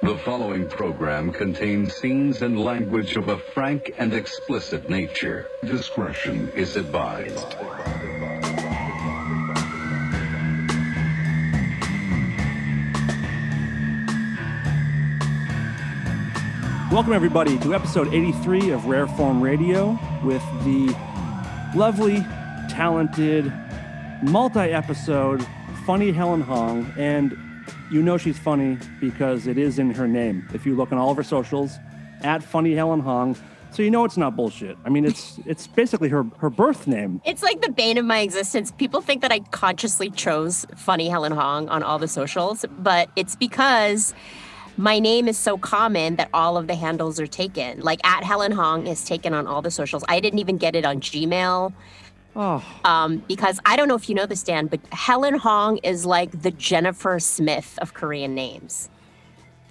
The following program contains scenes and language of a frank and explicit nature. Discretion is advised. Welcome, everybody, to episode 83 of Rare Form Radio with the lovely, talented, multi episode, funny Helen Hong. And you know she's funny because it is in her name. If you look on all of her socials, at funny Helen Hong. So you know it's not bullshit. I mean, it's it's basically her her birth name. It's like the bane of my existence. People think that I consciously chose funny Helen Hong on all the socials, but it's because my name is so common that all of the handles are taken. Like at Helen Hong is taken on all the socials. I didn't even get it on Gmail. Oh, Um, because I don't know if you know this, Dan, but Helen Hong is like the Jennifer Smith of Korean names.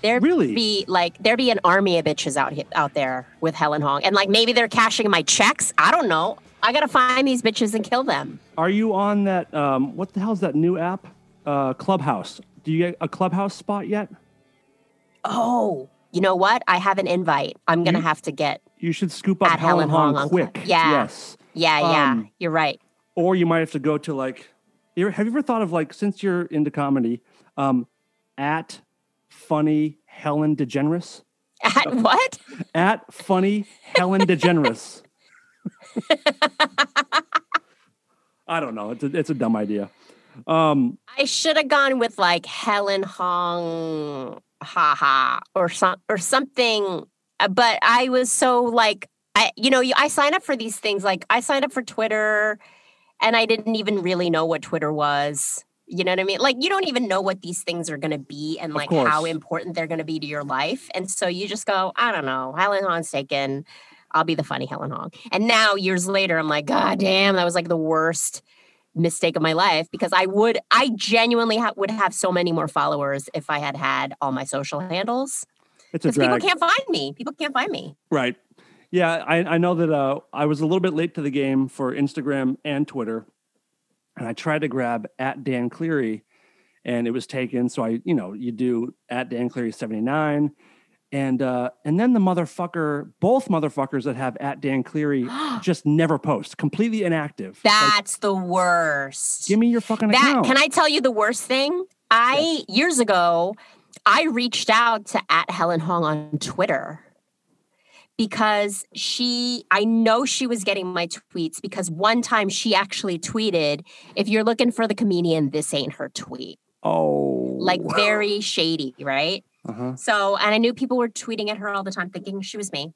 There Really? be like there be an army of bitches out here out there with Helen Hong, and like maybe they're cashing my checks. I don't know. I gotta find these bitches and kill them. are you on that? Um, what the hell's that new app? Uh, Clubhouse. Do you get a Clubhouse spot yet? Oh, you know what? I have an invite. I'm gonna You- have to get. You should scoop up At Helen, Helen Hong, Hong quick. Yeah. Yes. Yeah, yeah. Um, you're right. or you might have to go to like have you ever thought of like since you're into comedy um at funny helen degeneres At what? at funny helen degeneres i don't know it's a, it's a dumb idea um I should have gone with like Helen Hong, haha, or some or something. uh, But I was so like, I you know, I sign up for these things. Like I signed up for Twitter, and I didn't even really know what Twitter was. You know what I mean? Like you don't even know what these things are going to be and like how important they're going to be to your life. And so you just go, I don't know. Helen Hong's taken. I'll be the funny Helen Hong. And now years later, I'm like, God damn, that was like the worst mistake of my life because I would, I genuinely ha- would have so many more followers if I had had all my social handles. it's Because people can't find me. People can't find me. right yeah I, I know that uh i was a little bit late to the game for instagram and twitter and i tried to grab at dan cleary and it was taken. So i you know you do at dan cleary 79 and uh and then the motherfucker both motherfuckers that have at dan cleary just never post completely inactive. Like, That's the worst. give me your fucking that account. can I tell you the worst thing? I years ago, I reached out to at Helen Hong on Twitter because she I know she was getting my tweets because one time she actually tweeted, if you're looking for the comedian, this ain't her tweet. oh Like very shady, right? uh-huh. So, and I knew people were tweeting at her all the time thinking she was me.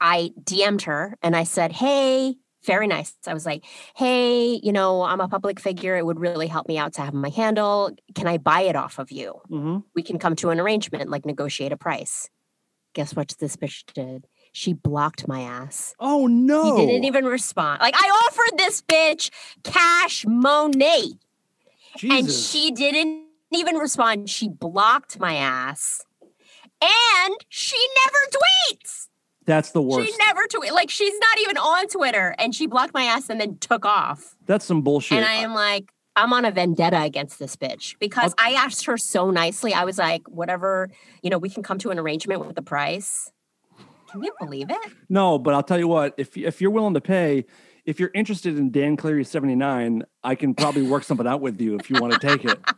I DM'd her and I said, Hey, very nice. I was like, Hey, you know, I'm a public figure. It would really help me out to have my handle. Can I buy it off of you? hmm We can come to an arrangement, like negotiate a price. Guess what this bitch did? She blocked my ass. oh no He didn't even respond. Like, I offered this bitch cash money and she didn't even respond. She blocked my ass. And she never tweets. that's the worst She never tweet. Like she's not even on Twitter. And she blocked my ass and then took off. that's some bullshit And I am like, I'm on a vendetta against this bitch because I asked her so nicely. I was like, whatever, you know, we can come to an arrangement with the price. Can you believe it? No, but I'll tell you what, if if you're willing to pay, if you're interested in Dan Cleary 79, I can probably work something out with you if you want to take it.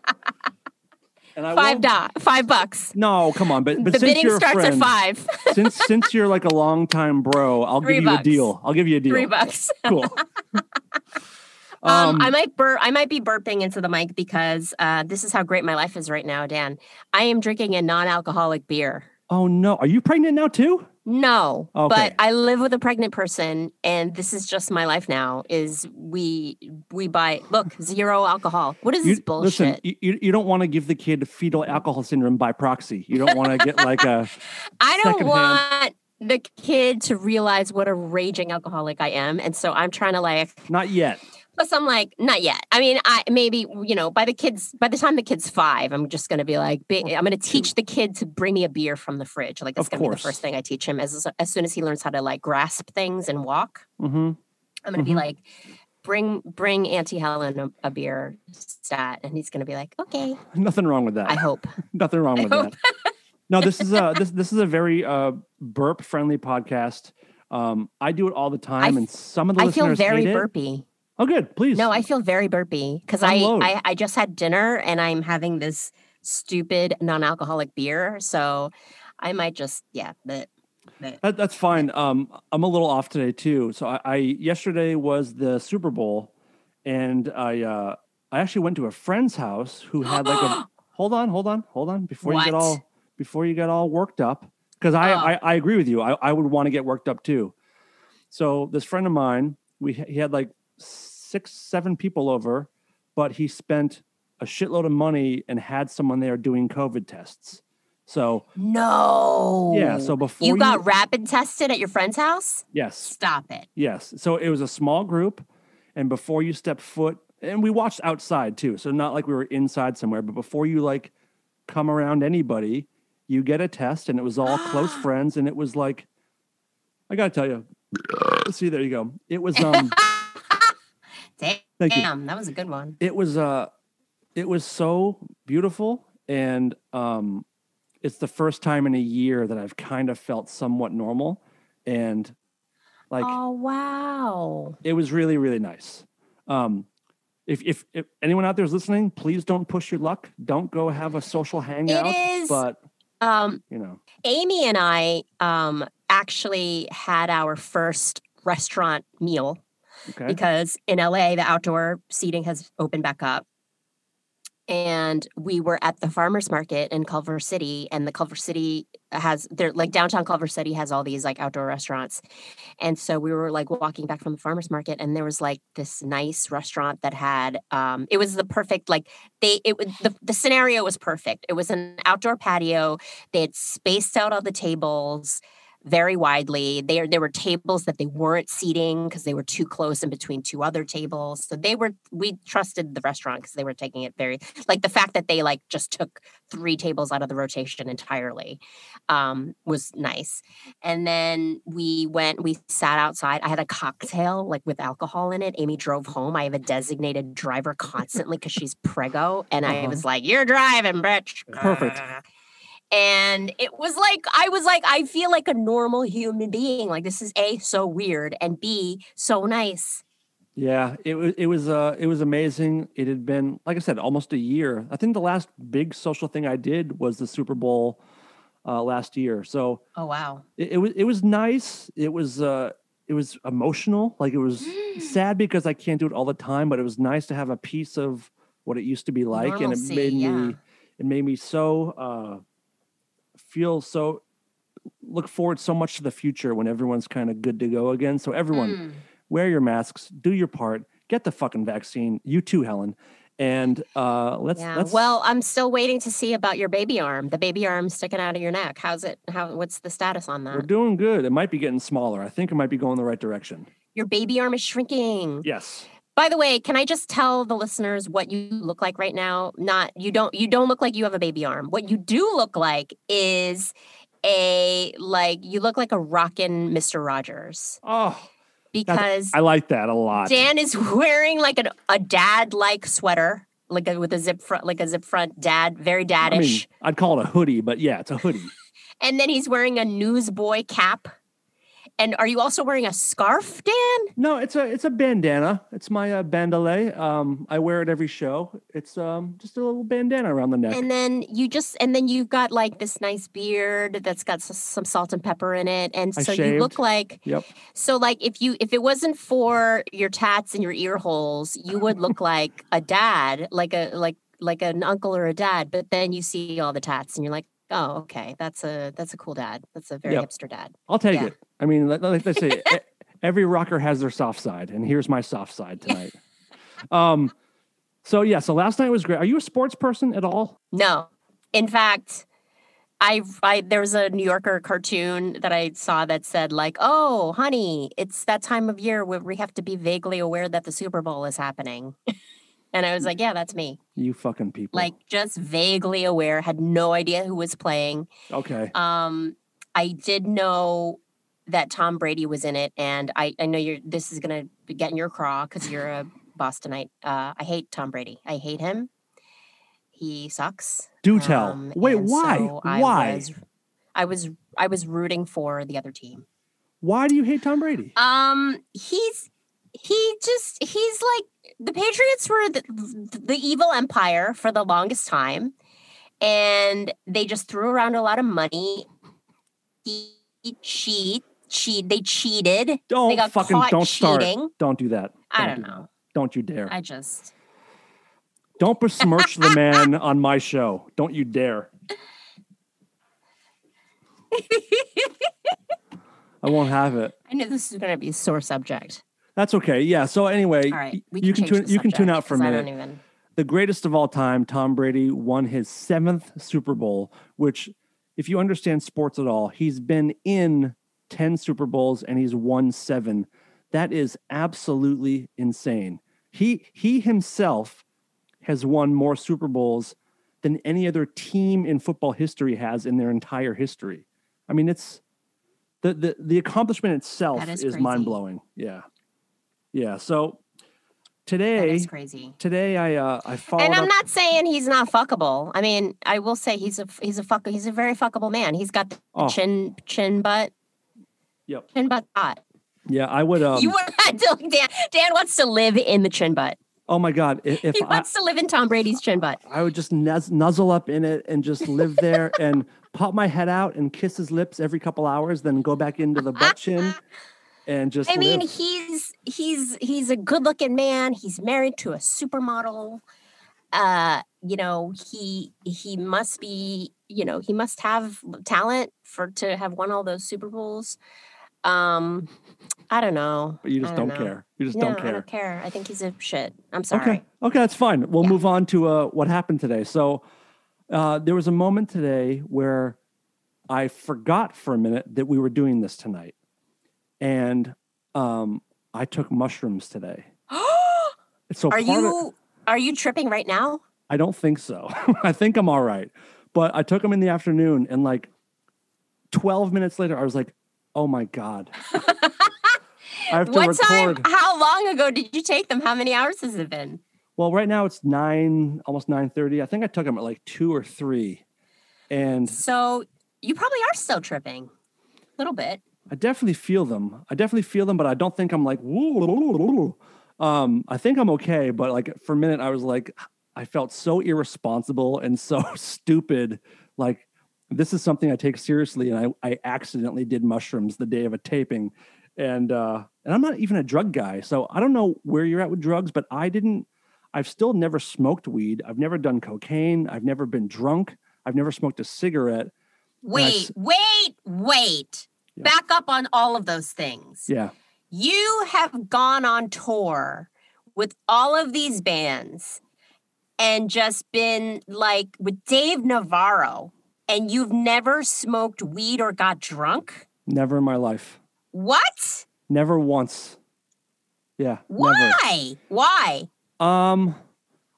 Five dot, five bucks. No, come on, but but the since bidding starts at five. since since you're like a long time bro, I'll Three give you a deal. I'll give you a deal. Three bucks. Cool. Um, I might bur- I might be burping into the mic because uh, this is how great my life is right now, Dan. I am drinking a non-alcoholic beer. oh no, are you pregnant now too? No, Okay. but I live with a pregnant person, and this is just my life now. Is we we buy look zero alcohol. What is You, this bullshit? listen, you, you don't want to give the kid fetal alcohol syndrome by proxy. You don't want to get like a I don't want the kid to realize what a raging alcoholic I am, and so I'm trying to like not yet. Plus, I'm like, not yet. I mean, I maybe you know, by the kids, by the time the kid's five, I'm just going to be like, I'm going to teach the kid to bring me a beer from the fridge. Like that's going to be the first thing I teach him. As as soon as he learns how to like grasp things and walk, hmm I'm going to be Mhm. like, bring bring Auntie Helen a, a beer stat, and he's going to be like, okay, Nothing wrong with that. I hope. Nothing wrong I with that. No, this is a this this is a very uh, burp friendly podcast. Um, I do it all the time, f- and some of the I feel very burpy. Oh, good. Please. No, I feel very burpy because I, I I just had dinner and I'm having this stupid non-alcoholic beer, so I might just yeah. But, That, that's fine. Um, I'm a little off today too. So I, I yesterday was the Super Bowl, and I uh, I actually went to a friend's house who had like a. hold on, hold on, hold on. Before you get all before you get all worked up, because I, Oh. I I agree with you. I I would want to get worked up too. So this friend of mine, we he had like six seven people over, but he spent a shitload of money and had someone there doing COVID tests. So no. yeah, so before you got rapid tested at your friend's house? yes, Stop it. Yes. So it was a small group. And before you step foot, and we watched outside too. So not like we were inside somewhere, but before you like come around anybody, you get a test and it was all close friends. And it was like, I got to tell you, see, there you go. It was, um, Damn, that was a good one. it was, uh, it was so beautiful. And, um, it's the first time in a year that I've kind of felt somewhat normal. And like, oh wow. it was really really nice um if, if if anyone out there is listening please don't push your luck don't go have a social hangout is- but Um, you know Amy and I um actually had our first restaurant meal okay because in LA the outdoor seating has opened back up. And we were at the farmers market in Culver City, and the Culver City has they're like downtown Culver City has all these like outdoor restaurants. And so we were like walking back from the farmers market, and there was like this nice restaurant that had um it was the perfect like they it was the, the scenario was perfect. It was an outdoor patio. They had spaced out all the tables very widely. There there were tables that they weren't seating because they were too close in between two other tables. So they were we trusted the restaurant because they were taking it very like the fact that they like just took three tables out of the rotation entirely um, was nice. And then we went, we sat outside. I had a cocktail like with alcohol in it. Amy drove home. I have a designated driver constantly because she's prego. And I Uh-huh. was like, You're driving, bitch. Perfect. And it was like, I was like, I feel like a normal human being. Like, this is A, so weird, and B, so nice. yeah it was it was uh it was amazing it had been like i said almost a year i think the last big social thing i did was the super bowl uh last year so Oh, wow. it, it was it was nice it was uh it was emotional like it was sad because i can't do it all the time but it was nice to have a piece of what it used to be like and it made yeah. me it made me so uh feel so look forward so much to the future when everyone's kind of good to go again so everyone Mm. wear your masks do your part get the fucking vaccine you too helen and uh let's Yeah. let's Well, I'm still waiting to see about your baby arm. The baby arm sticking out of your neck. How's it? How? What's the status on that? we're doing good it might be getting smaller i think it might be going the right direction Your baby arm is shrinking. yes By the way, can I just tell the listeners what you look like right now? Not you don't you don't look like you have a baby arm. What you do look like is a like you look like a rockin' Mr. Rogers oh because i like that a lot Dan is wearing like an, a dad like sweater, like a, with a zip front, like a zip front dad, very I mean. I'd call it a hoodie, but yeah, it's a hoodie. and then he's wearing a newsboy cap. And are you also wearing a scarf, Dan? No, it's a it's a bandana. It's my uh, bandole. Um, I wear it every show. It's um just a little bandana around the neck. And then you just and then you've got like this nice beard that's got s- some salt and pepper in it, and I so you look like yep. so like if you if it wasn't for your tats and your ear holes, you would look like a dad, like a like like an uncle or a dad. But then you see all the tats, and you're like, oh, okay, that's a that's a cool dad. That's a very Yep. hipster dad. I'll take Yeah. it. I mean, let, us say every rocker has their soft side, and here's my soft side tonight. um, so yeah, so last night was great. Are you a sports person at all? No, in fact, I, I there was a New Yorker cartoon that I saw that said like, "Oh, honey, it's that time of year where we have to be vaguely aware that the Super Bowl is happening." and I was like, "Yeah, that's me." You fucking people. Like just vaguely aware, had no idea who was playing. okay, Um, I did know that Tom Brady was in it, and I, I know you're. This is gonna get in your craw because you're a Bostonite. Uh, I hate Tom Brady. I hate him. he sucks. Do tell. Um, Wait, why? so I why? Was, I was I was rooting for the other team. Why do you hate Tom Brady? Um, he's he just he's like the Patriots were the, the evil empire for the longest time, and they just threw around a lot of money. He, he cheat cheat they cheated. Don't they got fucking don't start. cheating. Don't do that. I Don't don't do that. know. Don't you dare. I just Don't besmirch the man on my show. Don't you dare. I won't have it. I knew this is going to be a sore subject. That's okay. Yeah. So anyway, All right, we you can tune you can tune out for a minute. don't even. the greatest of all time, Tom Brady won his seventh Super Bowl, which, if you understand sports at all, he's been in 10 Super Bowls and he's won seven. That is absolutely insane. He he himself has won more Super Bowls than any other team in football history has in their entire history. I mean, it's the the, the accomplishment itself That is is mind blowing. Yeah. Yeah. So today is crazy. today I uh I followed And I'm up- not saying he's not fuckable. I mean, I will say he's a he's a fuck he's a very fuckable man. He's got the Oh. chin chin butt Yep. chin butt hot. Yeah, I would. Um, you would Dan Dan wants to live in the chin butt. oh my God, if, if He I, wants to live in Tom Brady's chin butt. I would just nuz- nuzzle up in it and just live there and pop my head out and kiss his lips every couple hours, then go back into the butt chin and just. I mean, live. he's he's he's a good looking man. He's married to a supermodel. Uh, you know, he he must be, you know, he must have talent for to have won all those Super Bowls. Um, I don't know. but you just I don't, know. care. You just no, don't care. I don't care. I think he's a shit. I'm sorry. Okay. Okay, that's fine. We'll Yeah. move on to uh, what happened today. So uh, there was a moment today where I forgot for a minute that we were doing this tonight, and um, I took mushrooms today. So are part of- you are you tripping right now? I don't think so. I think I'm all right. But I took them in the afternoon and like 12 minutes later, I was like, oh my God. I have to What record. time? How long ago did you take them? How many hours has it been? Well, right now it's nine, almost 9:30. I think I took them at like two or three. And So you probably are still tripping. A little bit. I definitely feel them. I definitely feel them, but I don't think I'm like, "Woo, woo, woo, woo." um, I think I'm okay. But like for a minute, I was like, I felt so irresponsible and so stupid. Like this is something I take seriously, and I, I accidentally did mushrooms the day of a taping, and uh, and I'm not even a drug guy, so I don't know where you're at with drugs, but I didn't. I've still never smoked weed. I've never done cocaine. I've never been drunk. I've never smoked a cigarette. Wait, wait, wait. Yeah. Back up on all of those things. Yeah. You have gone on tour with all of these bands and just been like with Dave Navarro, and you've never smoked weed or got drunk? Never in my life. What? Never once. Yeah. Never. Why? Why? Um,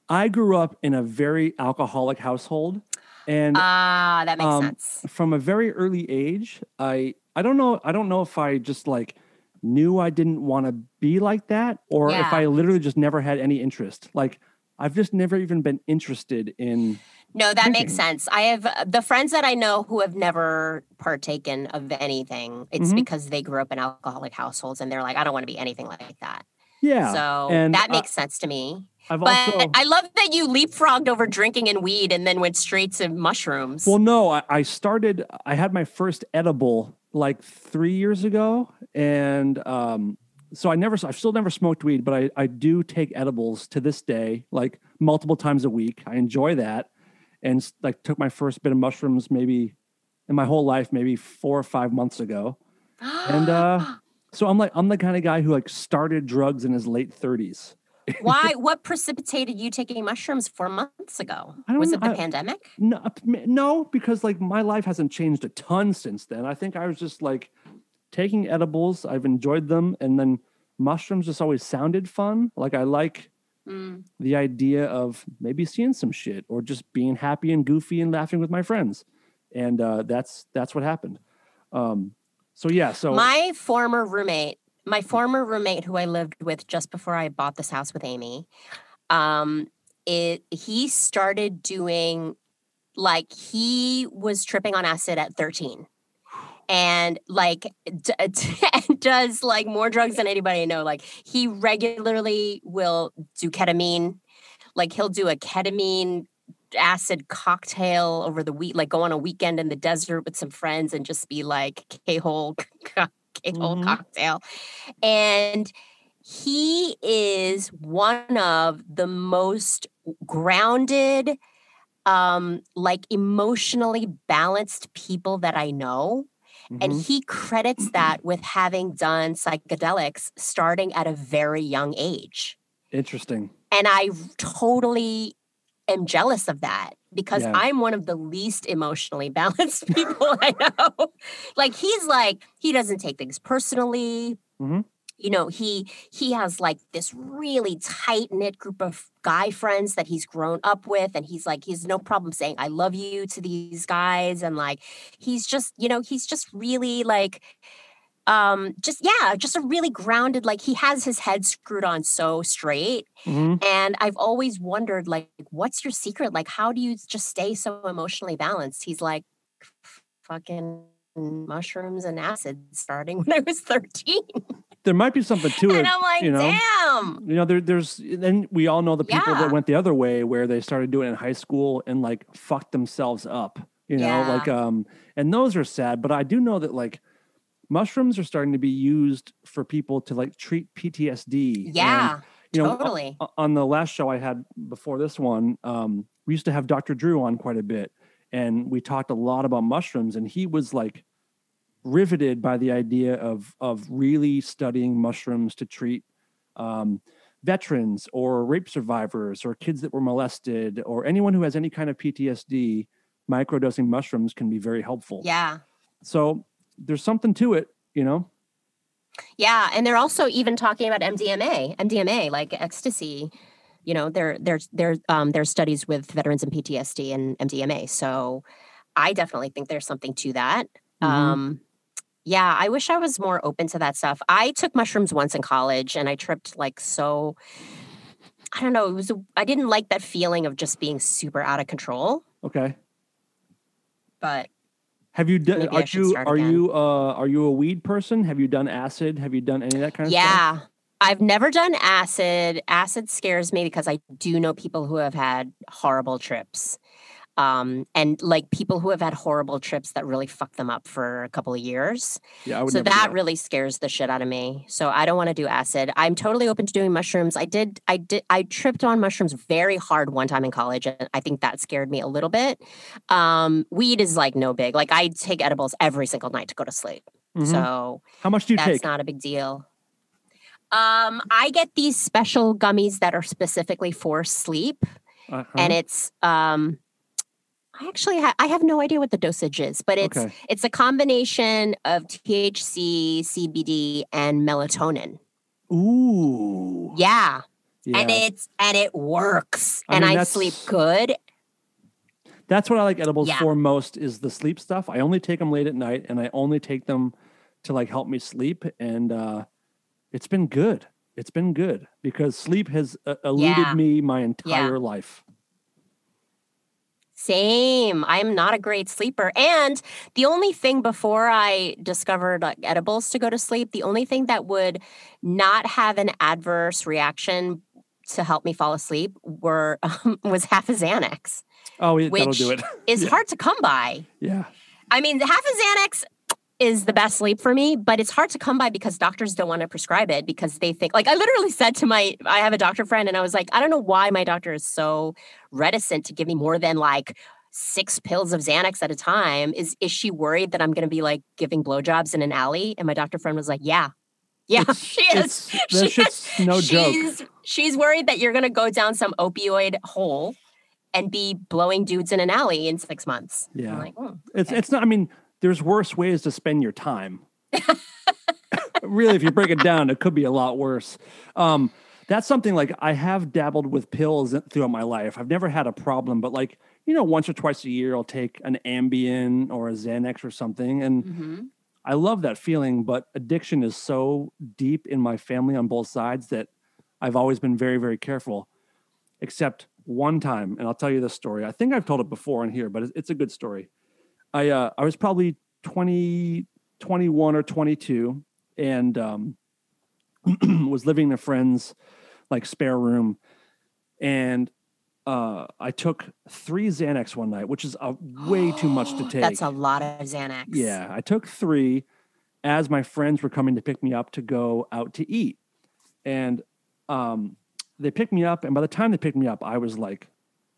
I grew up in a very alcoholic household, and Ah, that makes um, sense. from a very early age, I I don't know I don't know if I just like knew I didn't want to be like that, or if I literally just never had any interest. Like I've just never even been interested in. No, that makes sense. I have uh, the friends that I know who have never partaken of anything. It's Mhm. because they grew up in alcoholic households and they're like, I don't want to be anything like that. Yeah, so and that I- makes sense to me. I've But also I love that you leapfrogged over drinking and weed and then went straight to mushrooms. Well, no, I, I started. I had my first edible like three years ago, and um, so I never. I've still never smoked weed, but I I do take edibles to this day, like multiple times a week. I enjoy that, and like took my first bit of mushrooms maybe in my whole life, maybe four or five months ago. and, uh, So I'm like I'm the kind of guy who like started drugs in his late thirties. Why? What precipitated you taking mushrooms four months ago? Was know, it the I- pandemic? No, no, because like my life hasn't changed a ton since then. I think I was just like taking edibles. I've enjoyed them, and then mushrooms just always sounded fun. Like I like Mm. the idea of maybe seeing some shit or just being happy and goofy and laughing with my friends, and uh, that's that's what happened. Um, so yeah, so My former roommate, my former roommate who I lived with just before I bought this house with Amy, um, it he started doing like he was tripping on acid at 13 and like d- d- does like more drugs than anybody I know. Like he regularly will do ketamine. Like he'll do a ketamine acid cocktail over the week like go on a weekend in the desert with some friends and just be like k-hole k-hole Mhm. cocktail. And he is one of the most grounded um like emotionally balanced people that i know and Mhm. he credits that with having done psychedelics starting at a very young age Interesting. and i totally am jealous of that because Yeah. i'm one of the least emotionally balanced people i know like he's like he doesn't take things personally Mhm. You know he he has like this really tight knit group of guy friends that he's grown up with and he's like he's no problem saying i love you to these guys and like he's just you know he's just really like um just yeah just a really grounded like he has his head screwed on so straight Mhm. and i've always wondered like what's your secret? Like how do you just stay so emotionally balanced? He's like fucking mushrooms and acid starting when i was 13 There might be something to it. and i'm like you know? damn You know, there, there's then we all know the people Yeah. that went the other way where they started doing it in high school and like fucked themselves up. You know, Yeah. like um, and those are sad. But I do know that like mushrooms are starting to be used for people to like treat PTSD. and, yeah you know, totally o- on the last show I had before this one, um, we used to have Dr. Drew on quite a bit, and we talked a lot about mushrooms, and he was like riveted by the idea of of really studying mushrooms to treat um, veterans or rape survivors or kids that were molested or anyone who has any kind of PTSD. Microdosing mushrooms can be very helpful. yeah So there's something to it, you know. Yeah, and they're also even talking about MDMA, MDMA like ecstasy. You know, there there's there um there's studies with veterans and PTSD and MDMA. So I definitely think there's something to that. Mhm. Um yeah, I wish I was more open to that stuff. I took mushrooms once in college and I tripped like so I don't know, it was a, I didn't like that feeling of just being super out of control, Okay. but Have you done? Are you are again. you uh are you a weed person? Have you done acid? Have you done any of that kind of stuff? Yeah. I've never done acid. Acid scares me because I do know people who have had horrible trips. Um, and like people who have had horrible trips that really fuck them up for a couple of years. Yeah, I would So never that really scares the shit out of me. So I don't want to do acid. I'm totally open to doing mushrooms. I did I did I tripped on mushrooms very hard one time in college and I think that scared me a little bit. Um, weed is like no big. Like I take edibles every single night to go to sleep. Mhm. So How much do you that's take? not a big deal. Um, I get these special gummies that are specifically for sleep, Uh-huh. and it's um, I actually ha- I have no idea what the dosage is, but it's Okay. it's a combination of THC, CBD, and melatonin. Ooh. Yeah, Yeah. and it's and it works, I and mean, I sleep good. That's what I like edibles Yeah. for most is the sleep stuff. I only take them late at night and I only take them to like help me sleep and uh it's been good. It's been good because sleep has uh, eluded Yeah. me my entire life. Same. I'm not a great sleeper. And the only thing before I discovered like edibles to go to sleep, the only thing that would not have an adverse reaction to help me fall asleep were um, was half a Xanax. Oh, it, that'll do it. Is Yeah. hard to come by. yeah. I mean, the half a Xanax is the best sleep for me, but it's hard to come by because doctors don't want to prescribe it because they think like I literally said to my I have a doctor friend and I was like, I don't know why my doctor is so reticent to give me more than like six pills of Xanax at a time. Is is she worried that I'm gonna be like giving blowjobs in an alley? And my doctor friend was like, Yeah. Yeah, It's- she is. She shit's no joke. she's, She's worried that you're gonna go down some opioid hole and be blowing dudes in an alley in six months. I'm Yeah. like, "Hmm." It's it's not. I mean, there's worse ways to spend your time. really, if you break it down, it could be a lot worse. Um, that's something like I have dabbled with pills throughout my life. I've never had a problem, but like you know, once or twice a year, I'll take an Ambien or a Xanax or something, and Mhm. I love that feeling. But addiction is so deep in my family on both sides that I've always been very, very careful. Except one time, and I'll tell you this story. I think I've told it before in here, but it's a good story. I uh, I was probably 20, 21 or 22 and um, was living in a friend's like spare room. And uh, I took three Xanax one night, which is a, way too much to take. That's a lot of Xanax. Yeah, I took three as my friends were coming to pick me up to go out to eat. And um, they picked me up, and by the time they picked me up, I was like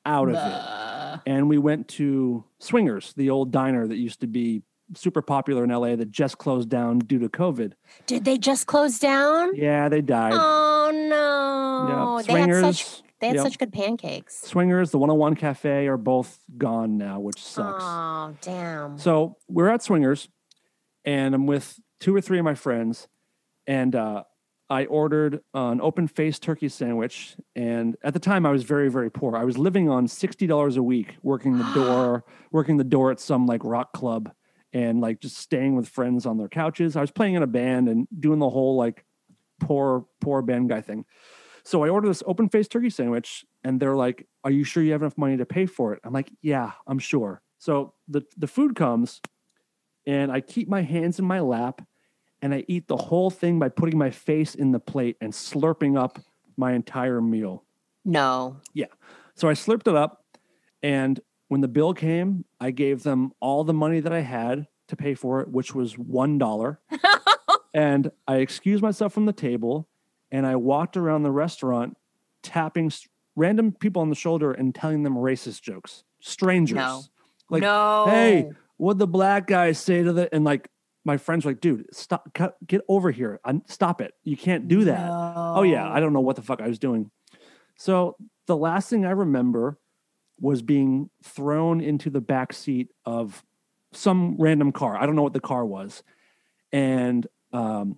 out of it. And we went to Swingers, the old diner that used to be super popular in LA that just closed down due to COVID. Did they just close down? Yeah, they died. Oh no! Yeah, They had Swingers. such they had yep. such good pancakes. Swingers, the 101 Cafe are both gone now, which sucks. Oh damn! So we're at Swingers, and I'm with two or three of my friends, and uh, I ordered an open faced turkey sandwich. And at the time, I was very, very poor. I was living on sixty dollars a week, working the door, working the door at some like rock club, and like just staying with friends on their couches. I was playing in a band and doing the whole like poor, poor band guy thing. So I ordered this open faced turkey sandwich, and they're like, "Are you sure you have enough money to pay for it?" I'm like, "Yeah, I'm sure." So the the food comes, and I keep my hands in my lap, and I eat the whole thing by putting my face in the plate and slurping up my entire meal. no. Yeah. So I slurped it up, and when the bill came, I gave them all the money that I had to pay for it, which was one dollar. and I excused myself from the table, and I walked around the restaurant, tapping random people on the shoulder and telling them racist jokes. Strangers, No. like, no. "Hey, what the black guys say to the?" And like, my friends were like, "Dude, stop! Cut, get over here! i stop it! You can't do that." Oh yeah, I don't know what the fuck I was doing. So the last thing I remember was being thrown into the back seat of some random car. I don't know what the car was, and um,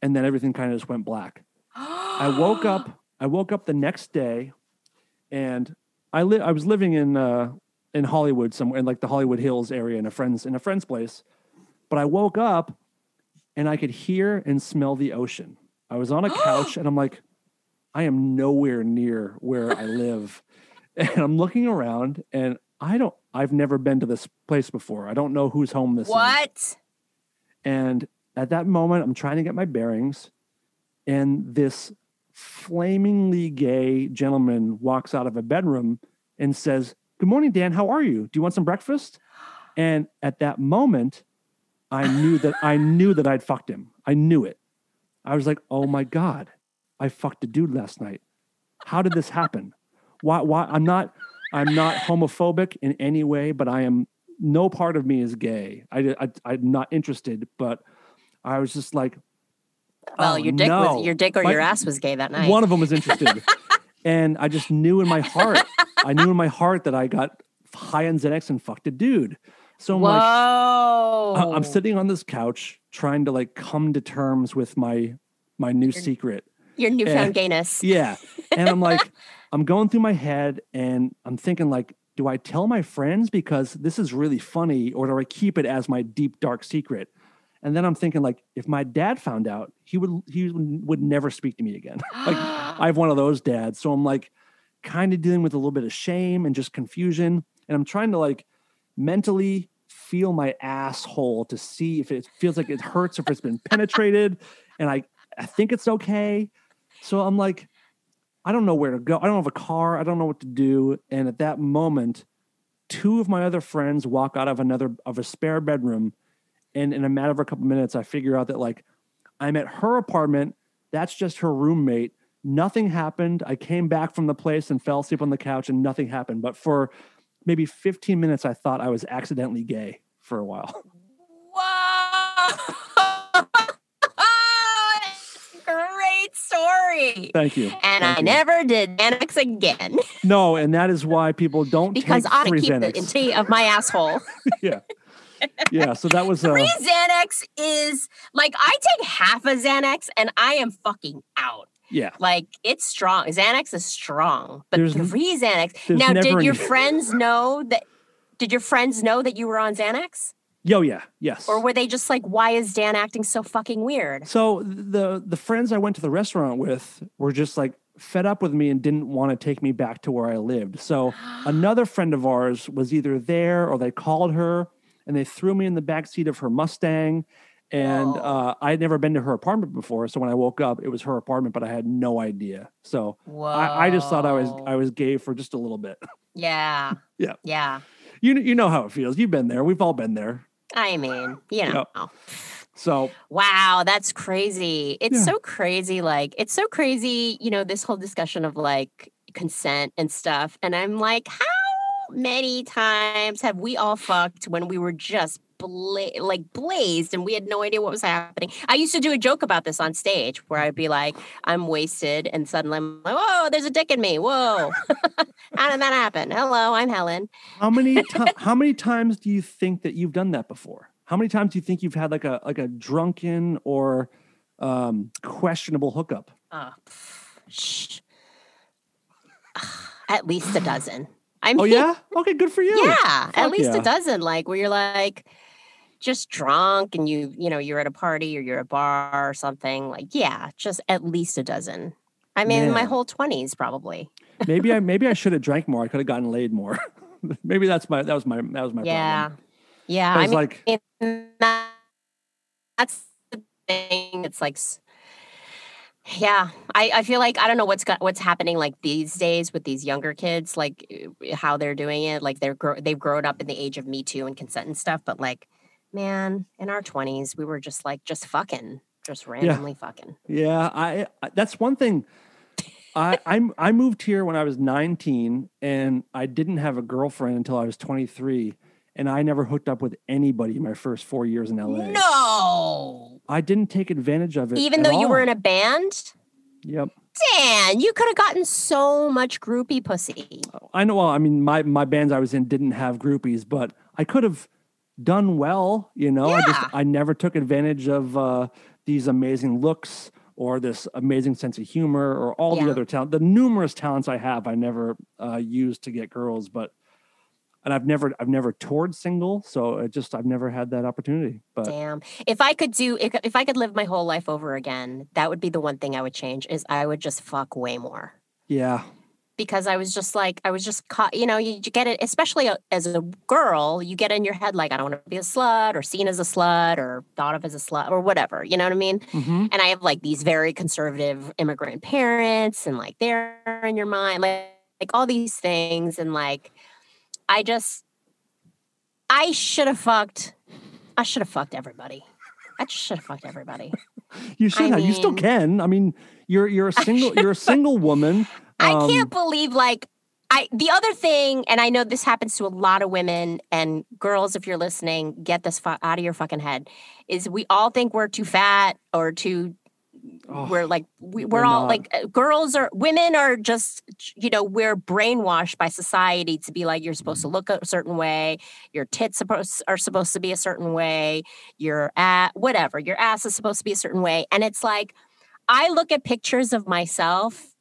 and then everything kind of just went black. I woke up. I woke up the next day, and I li- I was living in uh, in Hollywood somewhere in like the Hollywood Hills area in a friend's in a friend's place. But I woke up, and I could hear and smell the ocean. I was on a couch, and I'm like, I am nowhere near where I live, and I'm looking around, and I don't. I've never been to this place before. I don't know whose home this is. What? And at that moment, I'm trying to get my bearings, and this flamingly gay gentleman walks out of a bedroom and says, Good morning, Dan. How are you? Do you want some breakfast? And at that moment, I knew that I knew that I'd fucked him. I knew it. I was like, oh my God, I fucked a dude last night. How did this happen? Why why I'm not I'm not homophobic in any way, but I am no part of me is gay. I, I I'm not interested, but I was just like, Well, oh, your dick no. was your dick or My- your ass was gay that night. one of them was interested. and I just knew in my heart, I knew in my heart that I got high on Xanax and fucked a dude. So I'm Whoa! like, I'm sitting on this couch trying to like come to terms with my my new secret. Your newfound Eh. gayness. Yeah. And I'm like, I'm going through my head and I'm thinking like, do I tell my friends because this is really funny or do I keep it as my deep dark secret? And then I'm thinking like, if my dad found out, he would he would never speak to me again. like I have one of those dads. So I'm like kind of dealing with a little bit of shame and just confusion. And I'm trying to like mentally feel my asshole to see if it feels like it hurts, or if it's been penetrated. And I, I think it's okay. So I'm like, I don't know where to go. I don't have a car. I don't know what to do. And at that moment, two of my other friends walk out of another of a spare bedroom. And in a matter of a couple minutes, I figure out that like I'm at her apartment. That's just her roommate. Nothing happened. I came back from the place and fell asleep on the couch and nothing happened. But for maybe 15 minutes, I thought I was accidentally gay for a while. Whoa! Great story. Thank you. And Thank I you. never did Xanax again No, and that is why people don't because I keep the of my asshole. yeah. Yeah. So that was uh, Free Xanax is like I take half a Xanax and I am fucking out. Yeah. Like it's strong. Xanax is strong, but There's three Xanax. Now, did your friends know that? Did your friends know that you were on Xanax, Yo, yeah. Yes. or were they just like, "Why is Dan acting so fucking weird"? So the the friends I went to the restaurant with were just like fed up with me and didn't want to take me back to where I lived. So another friend of ours was either there or they called her and they threw me in the back seat of her Mustang. And uh, I had never been to her apartment before, so when I woke up, it was her apartment, but I had no idea. So I, I just thought I was I was gay for just a little bit. Yeah. Yeah. Yeah. you you know how it feels. You've been there. We've all been there. I mean, you know. So Wow, that's crazy. It's Yeah. so crazy. Like, it's so crazy, you know, this whole discussion of like consent and stuff. And I'm like, how many times have we all fucked when we were just bla- like blazed and we had no idea what was happening? I used to do a joke about this on stage where I'd be like, I'm wasted. And suddenly I'm like, whoa, there's a dick in me. Whoa. how did that happen? Hello, I'm Helen. how many ti- how many times do you think that you've done that before? How many times do you think you've had like a like a drunken or um, questionable hookup? Oh, shh. At least a dozen. I oh, mean, Oh yeah. Okay, good for you. yeah, at least yeah. a dozen. Like where you're like just drunk and you, you know, you're at a party or you're at a bar or something. Like, yeah, just at least a dozen. I mean, my whole twenties probably. maybe I maybe I should have drank more. I could have gotten laid more. maybe that's my that was my that was my yeah, problem. yeah. I I was mean, like, that's the thing. It's like, yeah, I, I feel like I don't know what's got what's happening like these days with these younger kids, like uh, how they're doing it. Like they're grow- they've grown up in the age of Me Too and consent and stuff. But like, man, in our twenties, we were just like just fucking, just randomly fucking. Yeah, I, I that's one thing. I I'm I moved here when I was 19 and I didn't have a girlfriend until I was 23 and I never hooked up with anybody my first 4 years in LA. No, I didn't take advantage of it. even though you were in a band. Yep. Dan, you could have gotten so much groupie pussy. I know well, I mean my my bands I was in didn't have groupies, but I could have done well, you know. I Yeah. just I never took advantage of uh these amazing looks or this amazing sense of humor or all the other talent the numerous talents I have I never uh used to get girls, but and I've never I've never toured single, so it just I've never had that opportunity. But Damn. If I could do if, if I could live my whole life over again, that would be the one thing I would change is I would just fuck way more. yeah, Because I was just like I was just caught, you know, you, you get it especially as a girl, you get in your head like I don't want to be a slut or seen as a slut or thought of as a slut or whatever, you know what I mean? hmm And I have like these very conservative immigrant parents and like they're in your mind like like all these things and like I just I should have fucked I should have fucked everybody. I just should have fucked everybody. you should have. you still can. I mean, you're you're a single you're a single woman. I Um, can't believe like I the other thing, and I know this happens to a lot of women and girls. If you're listening, get this fu- out of your fucking head. Is we all think we're too fat or too. Oh, we're like we, we're we're all not. like uh, girls are women are just you know we're brainwashed by society to be like you're supposed to look a certain way your tits supposed are supposed to be a certain way your at whatever your ass is supposed to be a certain way. And it's like i look at pictures of myself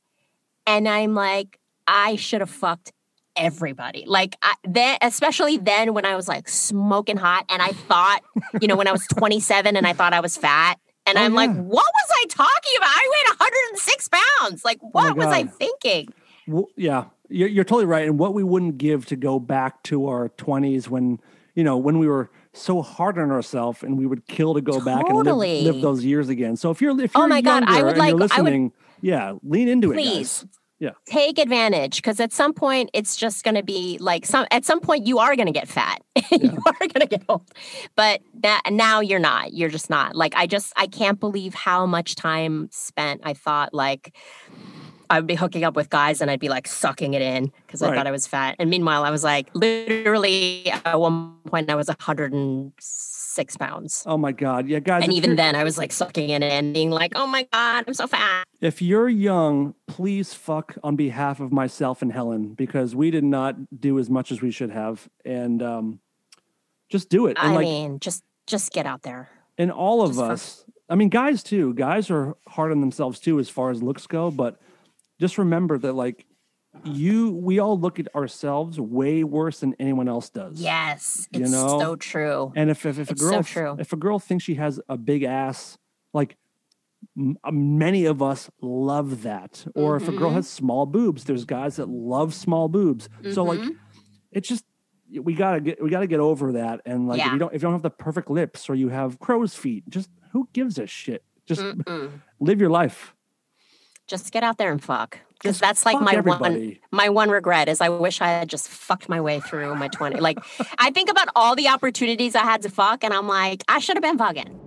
and i'm like i should have fucked everybody. Like I, then especially then when i was like smoking hot and i thought you know when i was 27 and i thought i was fat and Oh, i'm like what was i talking about? I weighed 106 pounds. Like oh what was i thinking? W- yeah, you're, you're totally right. And what we wouldn't give to go back to our 20s when, you know, when we were so hard on ourselves and we would kill to go back and live, live those years again. So if you're, if Oh you're my God, I would like- I would- listening, yeah, lean into it, please. Yeah. take advantage because at some point it's just going to be like some at some point you are going to get fat. You are going to get old. But that now you're not. You're just not. Like i just i can't believe how much time spent i thought like I would be hooking up with guys and I'd be like sucking it in because I thought I was fat. And meanwhile, I was like literally at one point I was 106 pounds. Oh my God. Yeah, guys. And even then I was like sucking it in, being like, oh my God, I'm so fat. if you're young, please fuck on behalf of myself and Helen because we did not do as much as we should have. And um, just do it. And I like, mean, just just get out there. and all of Just fuck. us i mean guys too guys are hard on themselves too as far as looks go but just remember that like you we all look at ourselves way worse than anyone else does Yes, You it's know? so true. and if if, if a so girl true. if a girl thinks she has a big ass like m- uh, many of us love that. Or if a girl Mhm. has small boobs, there's guys that love small boobs. So like, Mhm. it's just we gotta get we gotta get over that. And like, if you don't if you don't have the perfect lips or you have crow's feet, just who gives a shit? Just Mm-mm. live your life. just get out there and fuck. Because that's like fuck my one my one regret is I wish I had just fucked my way through my 20. Like I think about all the opportunities I had to fuck and I'm like, I should have been fucking.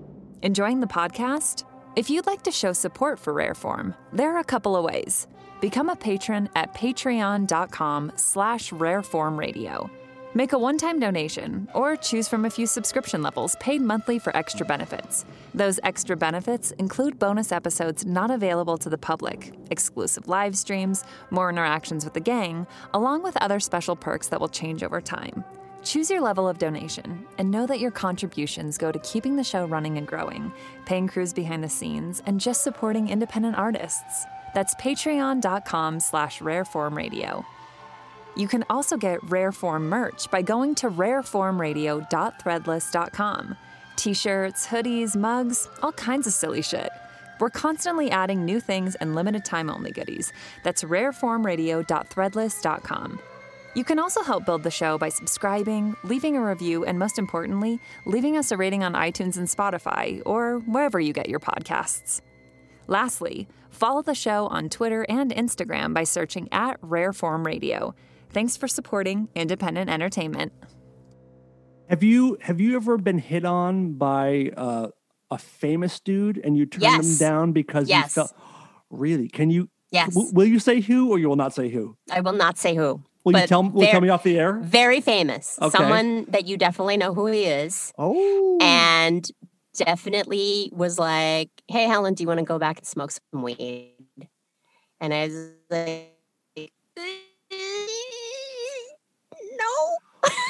Enjoying the podcast? If you'd like to show support for Rareform, there are a couple of ways. Become a patron at patreon.com slash rareformradio. Make a one-time donation or choose from a few subscription levels paid monthly for extra benefits. Those extra benefits include bonus episodes not available to the public, exclusive live streams, more interactions with the gang, along with other special perks that will change over time. Choose your level of donation and know that your contributions go to keeping the show running and growing, paying crews behind the scenes, and just supporting independent artists. That's patreon.com slash rareformradio. You can also get Rareform merch by going to rareformradio.threadless.com. T-shirts, hoodies, mugs, all kinds of silly shit. We're constantly adding new things and limited time only goodies. That's rareformradio.threadless.com. You can also help build the show by subscribing, leaving a review, and most importantly, leaving us a rating on iTunes and Spotify or wherever you get your podcasts. Lastly, follow the show on Twitter and Instagram by searching at Rareform Radio. Thanks for supporting independent entertainment. Have you have you ever been hit on by uh, a famous dude and you turned Yes. him down because you felt really? Can you? Yes. w- will you say who or you will not say who? I will not say who. Will you tell will you tell me off the air? Very famous. Okay. Someone that you definitely know who he is. Oh, And definitely was like, Hey Helen, do you want to go back and smoke some weed? And I was like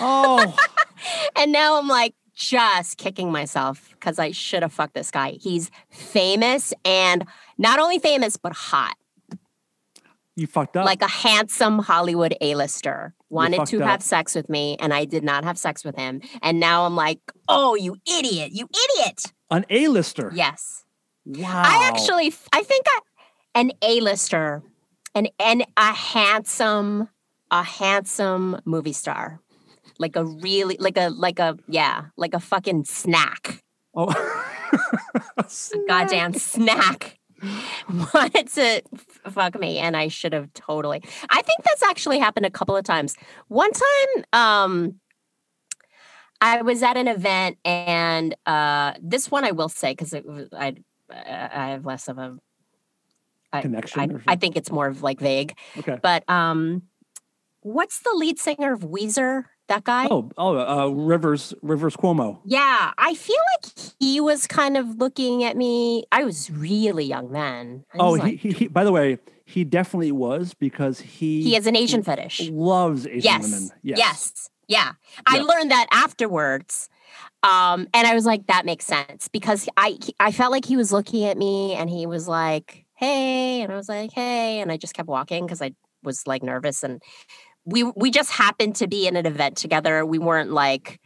oh, And now I'm like just kicking myself because I should have fucked this guy. He's famous and not only famous, but hot. you fucked up. Like a handsome Hollywood A-lister. Wanted to up. have sex with me and I did not have sex with him. And now I'm like, oh, you idiot, you idiot. an A-lister. Yes. Wow. I actually, I think I, an A-lister and, and a handsome, a handsome movie star. Like a really, like a, like a, yeah, like a fucking snack. Oh. a goddamn snack. wanted to fuck me and i should have totally. I think that's actually happened a couple of times. One time um i was at an event and uh this one i will say because i i have less of a I- Connection I, or I think it's more of like vague. Okay. but um what's the lead singer of weezer that guy Oh, oh, uh, Rivers, Rivers Cuomo. yeah, I feel like he was kind of looking at me. I was really young then. I Oh, like, he, he, by the way, he definitely was because he he has an Asian fetish. loves Asian Yes, women. yes, Yes. yeah. I Yeah. learned that afterwards, um, and I was like, that makes sense because I I felt like he was looking at me and he was like, hey, and I was like, hey, and I just kept walking because I was like nervous and we we just happened to be in an event together. We weren't like.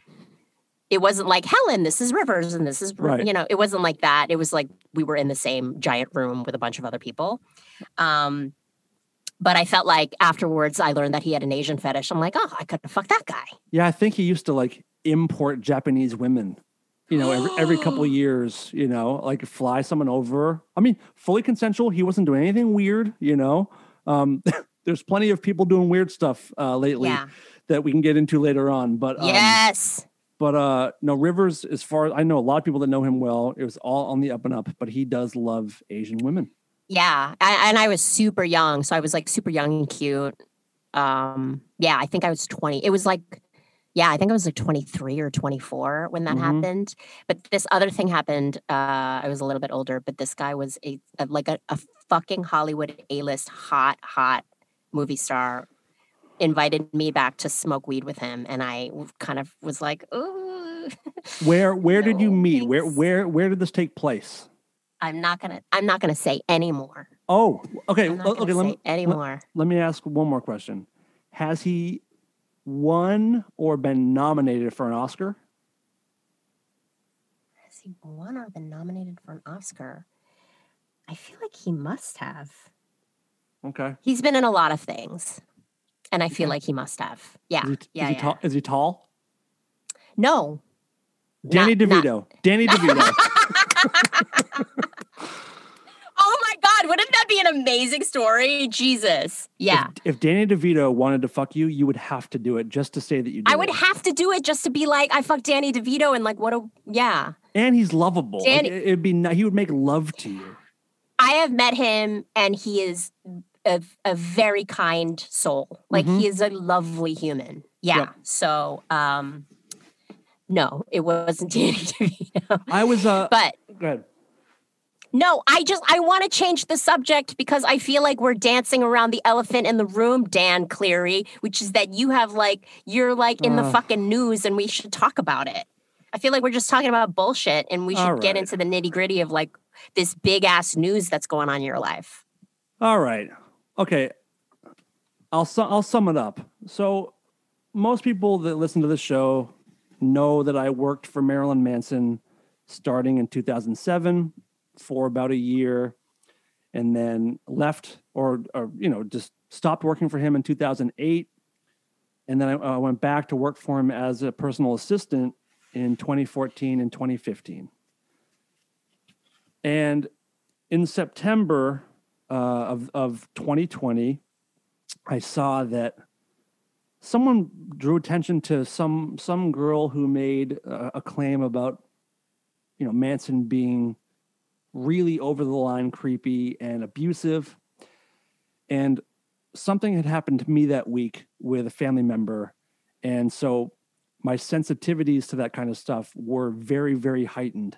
It wasn't like Helen, this is Rivers, and this is Right. you know. It wasn't like that. It was like we were in the same giant room with a bunch of other people. Um, but I felt like afterwards, I learned that he had an Asian fetish. I'm like, oh, I could have fucked that guy. Yeah, I think he used to like import Japanese women. You know, every every couple of years, you know, like fly someone over. I mean, fully consensual. He wasn't doing anything weird. You know, um, there's plenty of people doing weird stuff uh, lately Yeah. that we can get into later on. But um, yes. but uh, no, Rivers. As far as I know, a lot of people that know him well. It was all on the up and up. But he does love Asian women. Yeah. And, and I was super young. So I was like super young and cute. Um, yeah, I think I was 20. It was like, yeah, I think I was like 23 or 24 when that Mhm. happened. But this other thing happened. Uh, I was a little bit older, but this guy was a, a like a, a fucking Hollywood A-list hot, hot movie star invited me back to smoke weed with him. And I kind of was like, ooh. Where where did you meet? Where thanks. where where did this take place? I'm not gonna I'm not gonna say anymore. Oh, okay. I'm not o- gonna Okay. Let me, anymore. let me ask one more question. Has he won or been nominated for an Oscar? Has he won or been nominated for an Oscar? I feel like he must have. Okay. He's been in a lot of things, and I feel like he must have. Yeah, Is he, yeah, is he yeah. tall? Is he tall? No, Danny Not- not- DeVito. Danny DeVito. Oh my God, wouldn't that be an amazing story? Jesus. Yeah. If, if Danny DeVito wanted to fuck you, you would have to do it just to say that you did I would it. have to do it just to be like, I fucked Danny DeVito and like, what a, yeah. and he's lovable. Like, Danny- it- it'd be he would make love to you. I have met him and he is a, a very kind soul. Like Mhm. he is a lovely human. Yeah. Yep. So, um, no, it wasn't Danny DeVito. I was uh But go ahead. No, I just I want to change the subject because I feel like we're dancing around the elephant in the room, Dan Cleary, which is that you have like you're like in the fucking news and we should talk about it. I feel like we're just talking about bullshit and we should All get into the nitty-gritty of like this big ass news that's going on in your life. All right. Okay. I'll su- I'll sum it up. So most people that listen to this show know that I worked for Marilyn Manson starting in 2007 for about a year and then left or or you know just stopped working for him in 2008 and then I, I went back to work for him as a personal assistant in 2014 and 2015 and in September uh, of of 2020, I saw that someone drew attention to some some girl who made a, a claim about you know Manson being really over the line creepy and abusive. And something had happened to me that week with a family member. And so my sensitivities to that kind of stuff were very very heightened.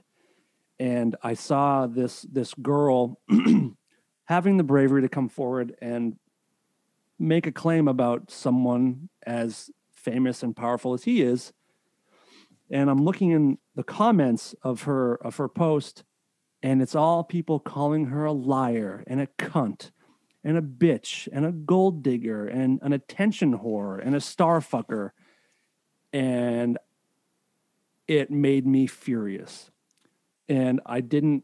And I saw this this girl having the bravery to come forward and make a claim about someone as famous and powerful as he is. And I'm looking in the comments of her of her post, and it's all people calling her a liar and a cunt and a bitch and a gold digger and an attention whore and a star fucker. And it made me furious and I didn't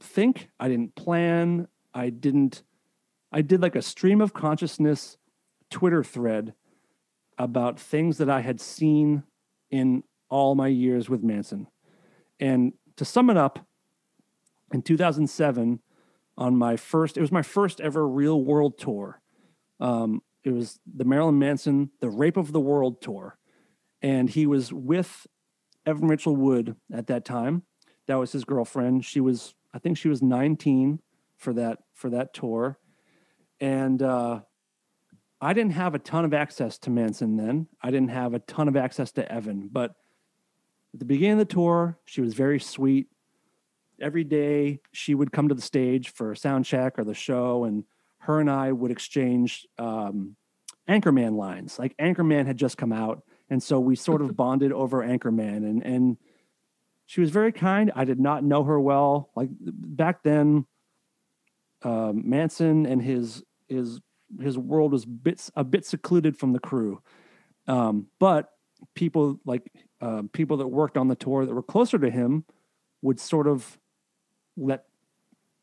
think, I didn't plan, I didn't I did like a stream of consciousness Twitter thread about things that I had seen in all my years with Manson. And to sum it up, in 2007 on my first it was my first ever real world tour. Um, it was the Marilyn Manson The Rape of the World tour. And he was with Evan Rachel Wood at that time that was his girlfriend she was i think she was 19 for that for that tour. And uh i didn't have a ton of access to manson then. I didn't have a ton of access to evan. But at the beginning of the tour she was very sweet. Every day she would come to the stage for a sound check or the show and her and i would exchange um anchorman lines. Like anchorman had just come out and so we sort of bonded over anchorman. And and she was very kind. I did not know her well. Like back then, um, Manson and his his his world was bits a bit secluded from the crew. Um, but people like uh, people that worked on the tour that were closer to him would sort of let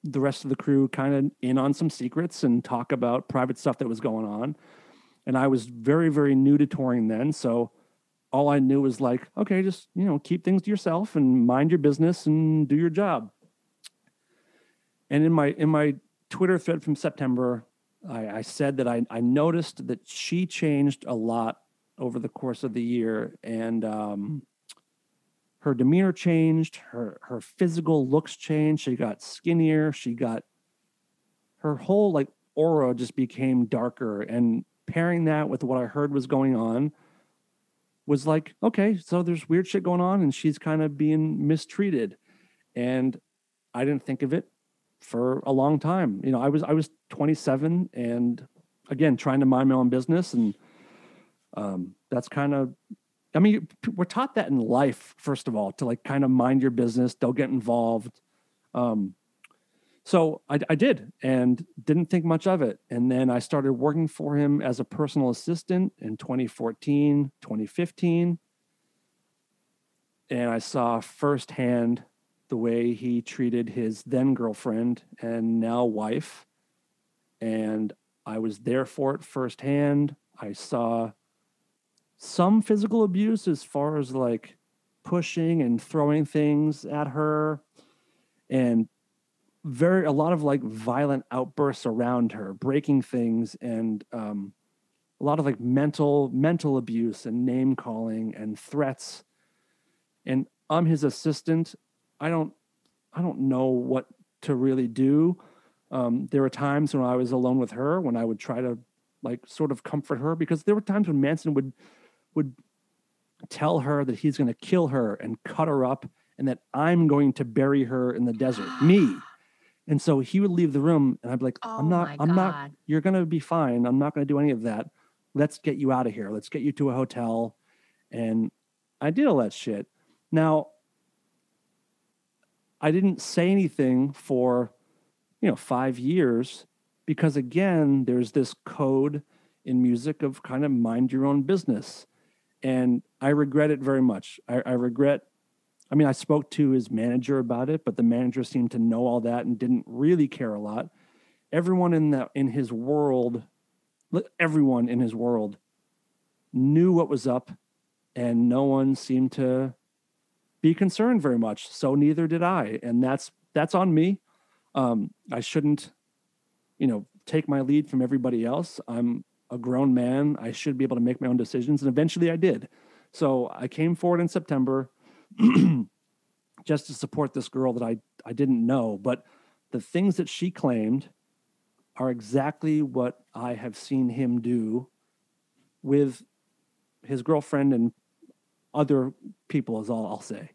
the rest of the crew kind of in on some secrets and talk about private stuff that was going on. And I was very very new to touring then, so all I knew was like, okay, just you know, keep things to yourself and mind your business and do your job. And in my in my Twitter thread from September, I, I said that I, I noticed that she changed a lot over the course of the year, and um, her demeanor changed, her her physical looks changed. She got skinnier. She got her whole like aura just became darker. And pairing that with what I heard was going on was like, okay, so there's weird shit going on and she's kind of being mistreated. And I didn't think of it for a long time. You know, I was I was 27 and again trying to mind my own business and um that's kind of I mean, we're taught that in life first of all to like kind of mind your business, don't get involved. Um so I, I did and didn't think much of it. And then I started working for him as a personal assistant in 2014, 2015. And I saw firsthand the way he treated his then girlfriend and now wife. And I was there for it firsthand. I saw some physical abuse as far as like pushing and throwing things at her and very a lot of like violent outbursts around her breaking things and um, a lot of like mental mental abuse and name calling and threats and i'm his assistant i don't i don't know what to really do. Um, there were times when i was alone with her when i would try to like sort of comfort her because there were times when manson would would tell her that he's going to kill her and cut her up and that i'm going to bury her in the desert. Me. And so he would leave the room and i'd be like Oh i'm not i'm not you're going to be fine. I'm not going to do any of that. Let's get you out of here. Let's get you to a hotel. And i did all that shit. Now i didn't say anything for you know 5 years because again there's this code in music of kind of mind your own business and i regret it very much i, I regret I mean, I spoke to his manager about it, but the manager seemed to know all that and didn't really care a lot. Everyone in that in his world, everyone in his world knew what was up, and no one seemed to be concerned very much. So neither did I, and that's that's on me. Um, I shouldn't, you know, take my lead from everybody else. I'm a grown man. I should be able to make my own decisions, and eventually I did. So I came forward in September just to support this girl that I, I didn't know. But the things that she claimed are exactly what I have seen him do with his girlfriend and other people, is all I'll say.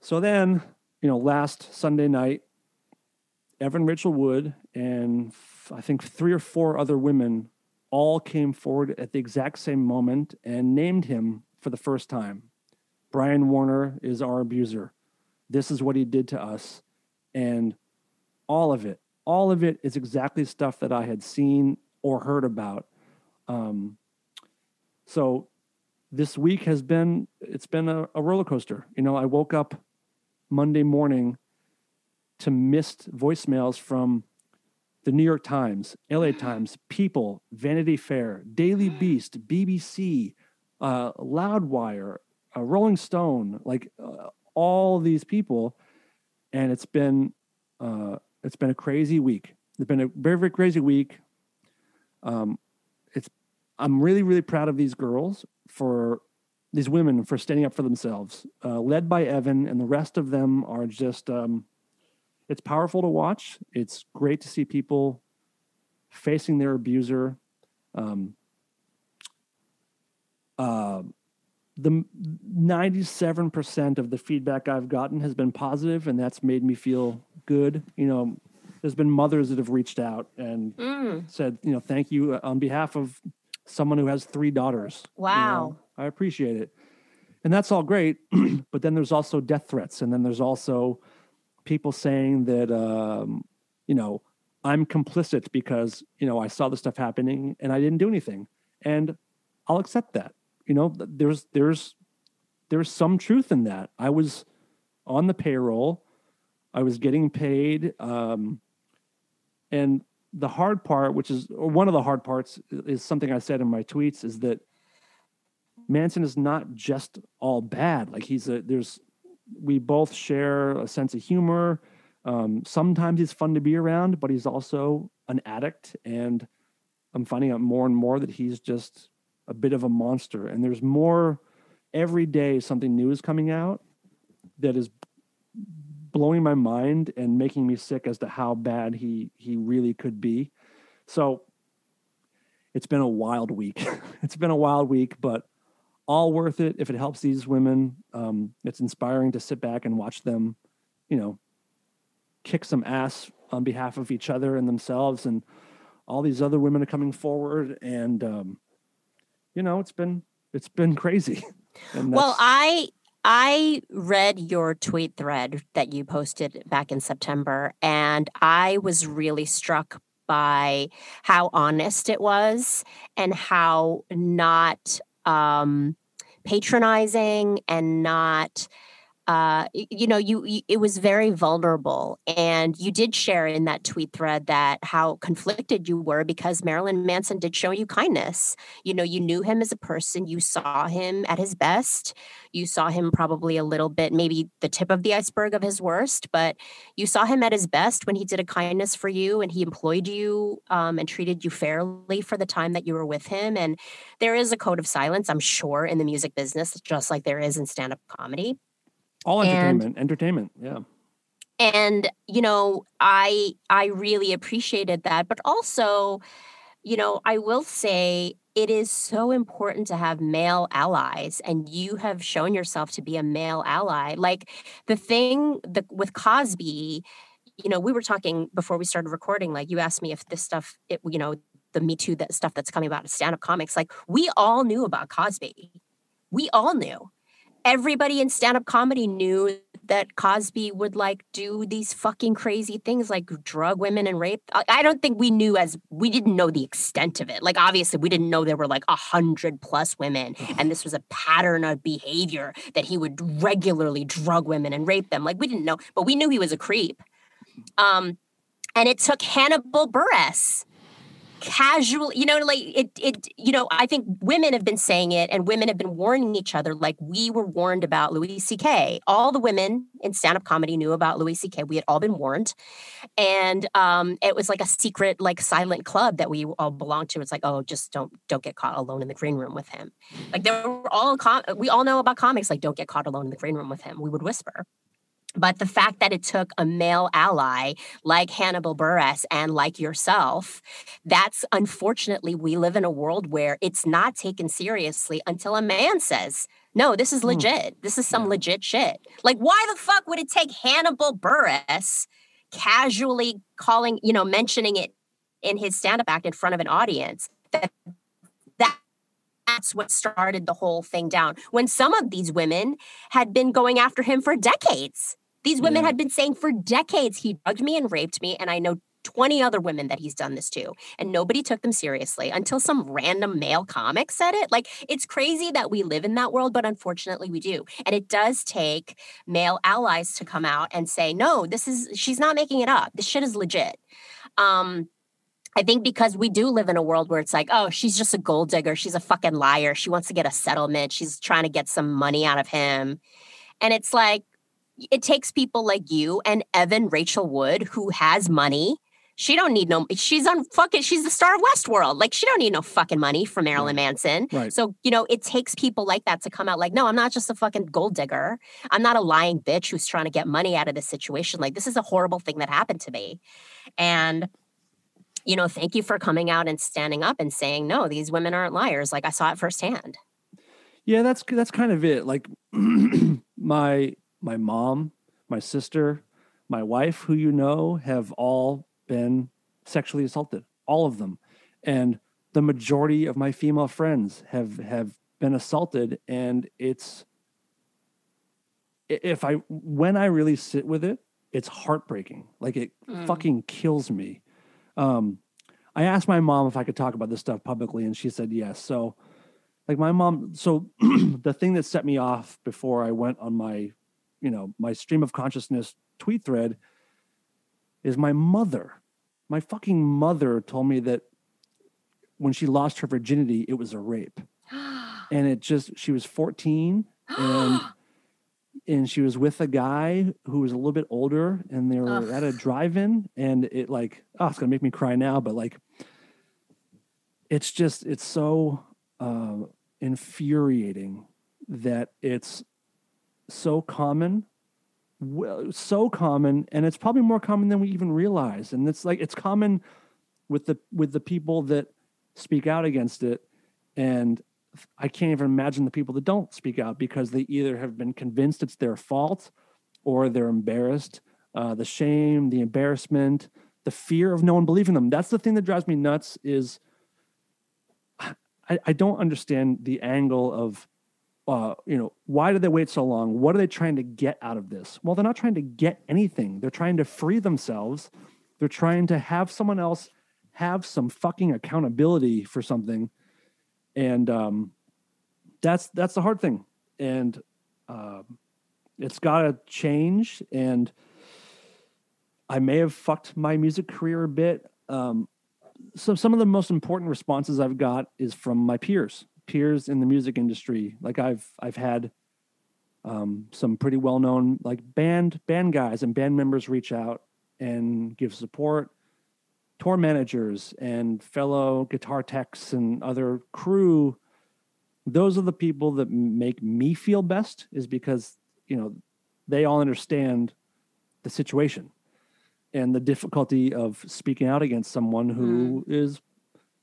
So then, you know, last Sunday night, Evan Rachel Wood and f- I think three or four other women all came forward at the exact same moment and named him for the first time. Brian Warner is our abuser. This is what he did to us. And all of it, all of it is exactly stuff that I had seen or heard about. Um, so this week has been, it's been a, a roller coaster. You know, I woke up Monday morning to missed voicemails from the New York Times, LA Times, People, Vanity Fair, Daily Beast, BBC, uh, Loudwire, uh, Rolling Stone, like uh, all these people, and it's been uh, it's been a crazy week. It's been a very very crazy week. Um, I'm really really proud of these girls for these women for standing up for themselves, uh, led by Evan, and the rest of them are just. Um, it's powerful to watch. It's great to see people facing their abuser. Um, uh, the 97% of the feedback I've gotten has been positive, and that's made me feel good. You know, there's been mothers that have reached out and Mm, said, you know, thank you on behalf of someone who has three daughters. you know. Wow. I appreciate it. And that's all great. but then there's also death threats. And then there's also people saying that, um, you know, I'm complicit because, you know, I saw the stuff happening and I didn't do anything. And I'll accept that. You know, there's, there's, there's some truth in that. I was on the payroll. I was getting paid. Um, and the hard part, which is or one of the hard parts, is something I said in my tweets, is that Manson is not just all bad. Like he's a there's we both share a sense of humor. Um, sometimes he's fun to be around, but he's also an addict, and I'm finding out more and more that he's just a bit of a monster. And there's more every day. Something new is coming out that is blowing my mind and making me sick as to how bad he he really could be. So it's been a wild week. it's been a wild week, but all worth it if it helps these women. Um, it's inspiring to sit back and watch them, you know, kick some ass on behalf of each other and themselves, and all these other women are coming forward, and um, you know, it's been it's been crazy. Well, I I read your tweet thread that you posted back in September, and I was really struck by how honest it was and how not um, patronizing and not uh, you know, you, you, it was very vulnerable, and you did share in that tweet thread that how conflicted you were because Marilyn Manson did show you kindness. You know, you knew him as a person, you saw him at his best, you saw him probably a little bit, maybe the tip of the iceberg of his worst, but you saw him at his best when he did a kindness for you and he employed you um, and treated you fairly for the time that you were with him. And there is a code of silence, I'm sure, in the music business, just like there is in stand up comedy all entertainment, and, entertainment, yeah. And you know, I I really appreciated that, but also, you know, I will say it is so important to have male allies and you have shown yourself to be a male ally. Like the thing the, with cosby you know we were talking before we started recording like you asked me if this stuff it, you know the me too that stuff that's coming about stand-up comics like we all knew about cosby. We all knew everybody in stand-up comedy knew that Cosby would like do these fucking crazy things like drug women and rape. I don't think we knew as we didn't know the extent of it. Like obviously we didn't know there were like a hundred plus women and this was a pattern of behavior that he would regularly drug women and rape them. Like we didn't know, but we knew he was a creep. Um, and it took Hannibal Buress casual you know like it it you know i think women have been saying it and women have been warning each other like we were warned about louis ck all the women in stand-up comedy knew about louis ck we had all been warned. And um it was like a secret like silent club that we all belonged to. It's like oh just don't don't get caught alone in the green room with him. Like there were all com- we all know about comics like don't get caught alone in the green room with him. We would whisper but the fact that it took a male ally like Hannibal Buress and like yourself, that's unfortunately, we live in a world where it's not taken seriously until a man says, no, this is hmm. legit. This is some legit shit. Like, why the fuck would it take Hannibal Buress casually calling, you know, mentioning it in his stand up act in front of an audience that that that's what started the whole thing down when some of these women had been going after him for decades these women yeah. had been saying for decades he drugged me and raped me, and I know 20 other women that he's done this to, and nobody took them seriously until some random male comic said it. Like, it's crazy that we live in that world, but unfortunately we do. And it does take male allies to come out and say, no, this is, she's not making it up. This shit is legit. Um, I think because we do live in a world where it's like, oh, she's just a gold digger. She's a fucking liar. She wants to get a settlement. She's trying to get some money out of him. And it's like, it takes people like you and Evan Rachel Wood who has money. She don't need no. She's on fucking. She's the star of Westworld. Like she don't need no fucking money from Marilyn Manson. Right. So you know it takes people like that to come out. Like no, I'm not just a fucking gold digger. I'm not a lying bitch who's trying to get money out of this situation. Like this is a horrible thing that happened to me, and you know, thank you for coming out and standing up and saying no. These women aren't liars. Like I saw it firsthand. Yeah, that's that's kind of it. Like my my mom, my sister, my wife, who you know, have all been sexually assaulted. All of them. And the majority of my female friends have have been assaulted and it's if I when I really sit with it, it's heartbreaking. Like it mm. fucking kills me. Um I asked my mom if I could talk about this stuff publicly and she said yes. So like my mom so the thing that set me off before I went on my you know my stream of consciousness tweet thread is my mother my fucking mother told me that when she lost her virginity it was a rape and it just she was 14 and and she was with a guy who was a little bit older and they were Ugh. at a drive-in and it like oh it's gonna make me cry now but like it's just it's so uh, infuriating that it's so common so common and it's probably more common than we even realize. And it's like it's common with the with the people that speak out against it. And i can't even imagine the people that don't speak out because they either have been convinced it's their fault or they're embarrassed. Uh, the shame the embarrassment the fear of no one believing them. That's the thing that drives me nuts is I, I don't understand the angle of uh, you know, why did they wait so long? What are they trying to get out of this? Well, they're not trying to get anything. They're trying to free themselves. They're trying to have someone else have some fucking accountability for something, and um, that's that's the hard thing. And uh, it's got to change. And I may have fucked my music career a bit. Um, so some of the most important responses I've got is from my peers, peers in the music industry. Like I've I've had um, some pretty well known like band band guys and band members reach out and give support. Tour managers and fellow guitar techs and other crew. Those are the people that make me feel best. Is because you know they all understand the situation and the difficulty of speaking out against someone who Mm. is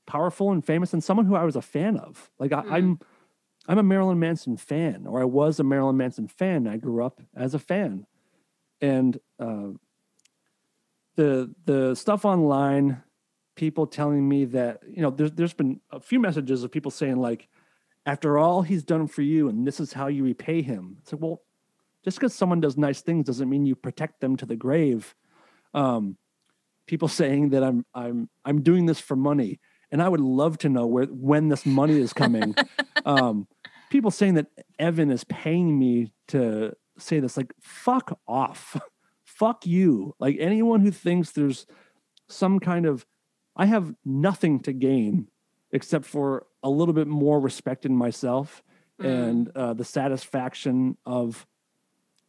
powerful and famous and someone who I was a fan of. Like I, Mm. I'm, I'm a Marilyn Manson fan, or I was a Marilyn Manson fan. I grew up as a fan, and uh, the the stuff online, people telling me that you know, there's there's been a few messages of people saying like, after all he's done for you, and this is how you repay him. It's like, well, just because someone does nice things doesn't mean you protect them to the grave um, people saying that I'm I'm I'm doing this for money, and I would love to know where when this money is coming. um, people saying that Evan is paying me to say this, like fuck off, fuck you. Like anyone who thinks there's some kind of, I have nothing to gain except for a little bit more respect in myself Mm. and uh, the satisfaction of